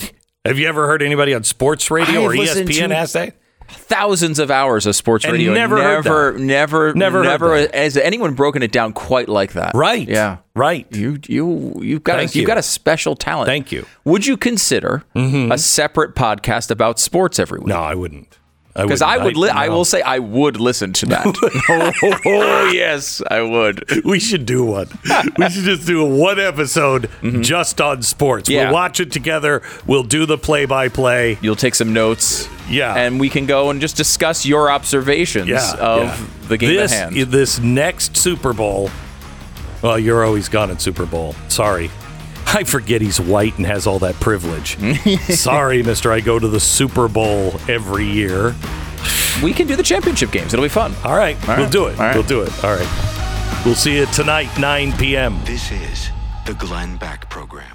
Have you ever heard anybody on sports radio or ESPN to- ask that? Thousands of hours of sports And radio, never never, never, Never never has anyone broken it down quite like that. Right. Yeah. Right. You you you've got Thank a, you've got a special talent. Thank you. Would you consider mm-hmm. a separate podcast about sports every week? No, I wouldn't. Because I, wouldn't. would, li- I will say I would listen to that. oh yes, I would. We should do one. we should just do one episode just on sports. Mm-hmm. Yeah. We'll watch it together. We'll do the play by play. You'll take some notes. Yeah. and we can go and just discuss your observations Yeah, of yeah. the game this, at hand. This next Super Bowl. Well, you're always gone at Super Bowl. Sorry. I forget he's white and has all that privilege. Sorry, mister. I go to the Super Bowl every year. we can do the championship games. It'll be fun. All right. All we'll do it. All right. We'll do it. All right. We'll see you tonight, 9 p.m. This is the Glenn Beck Program.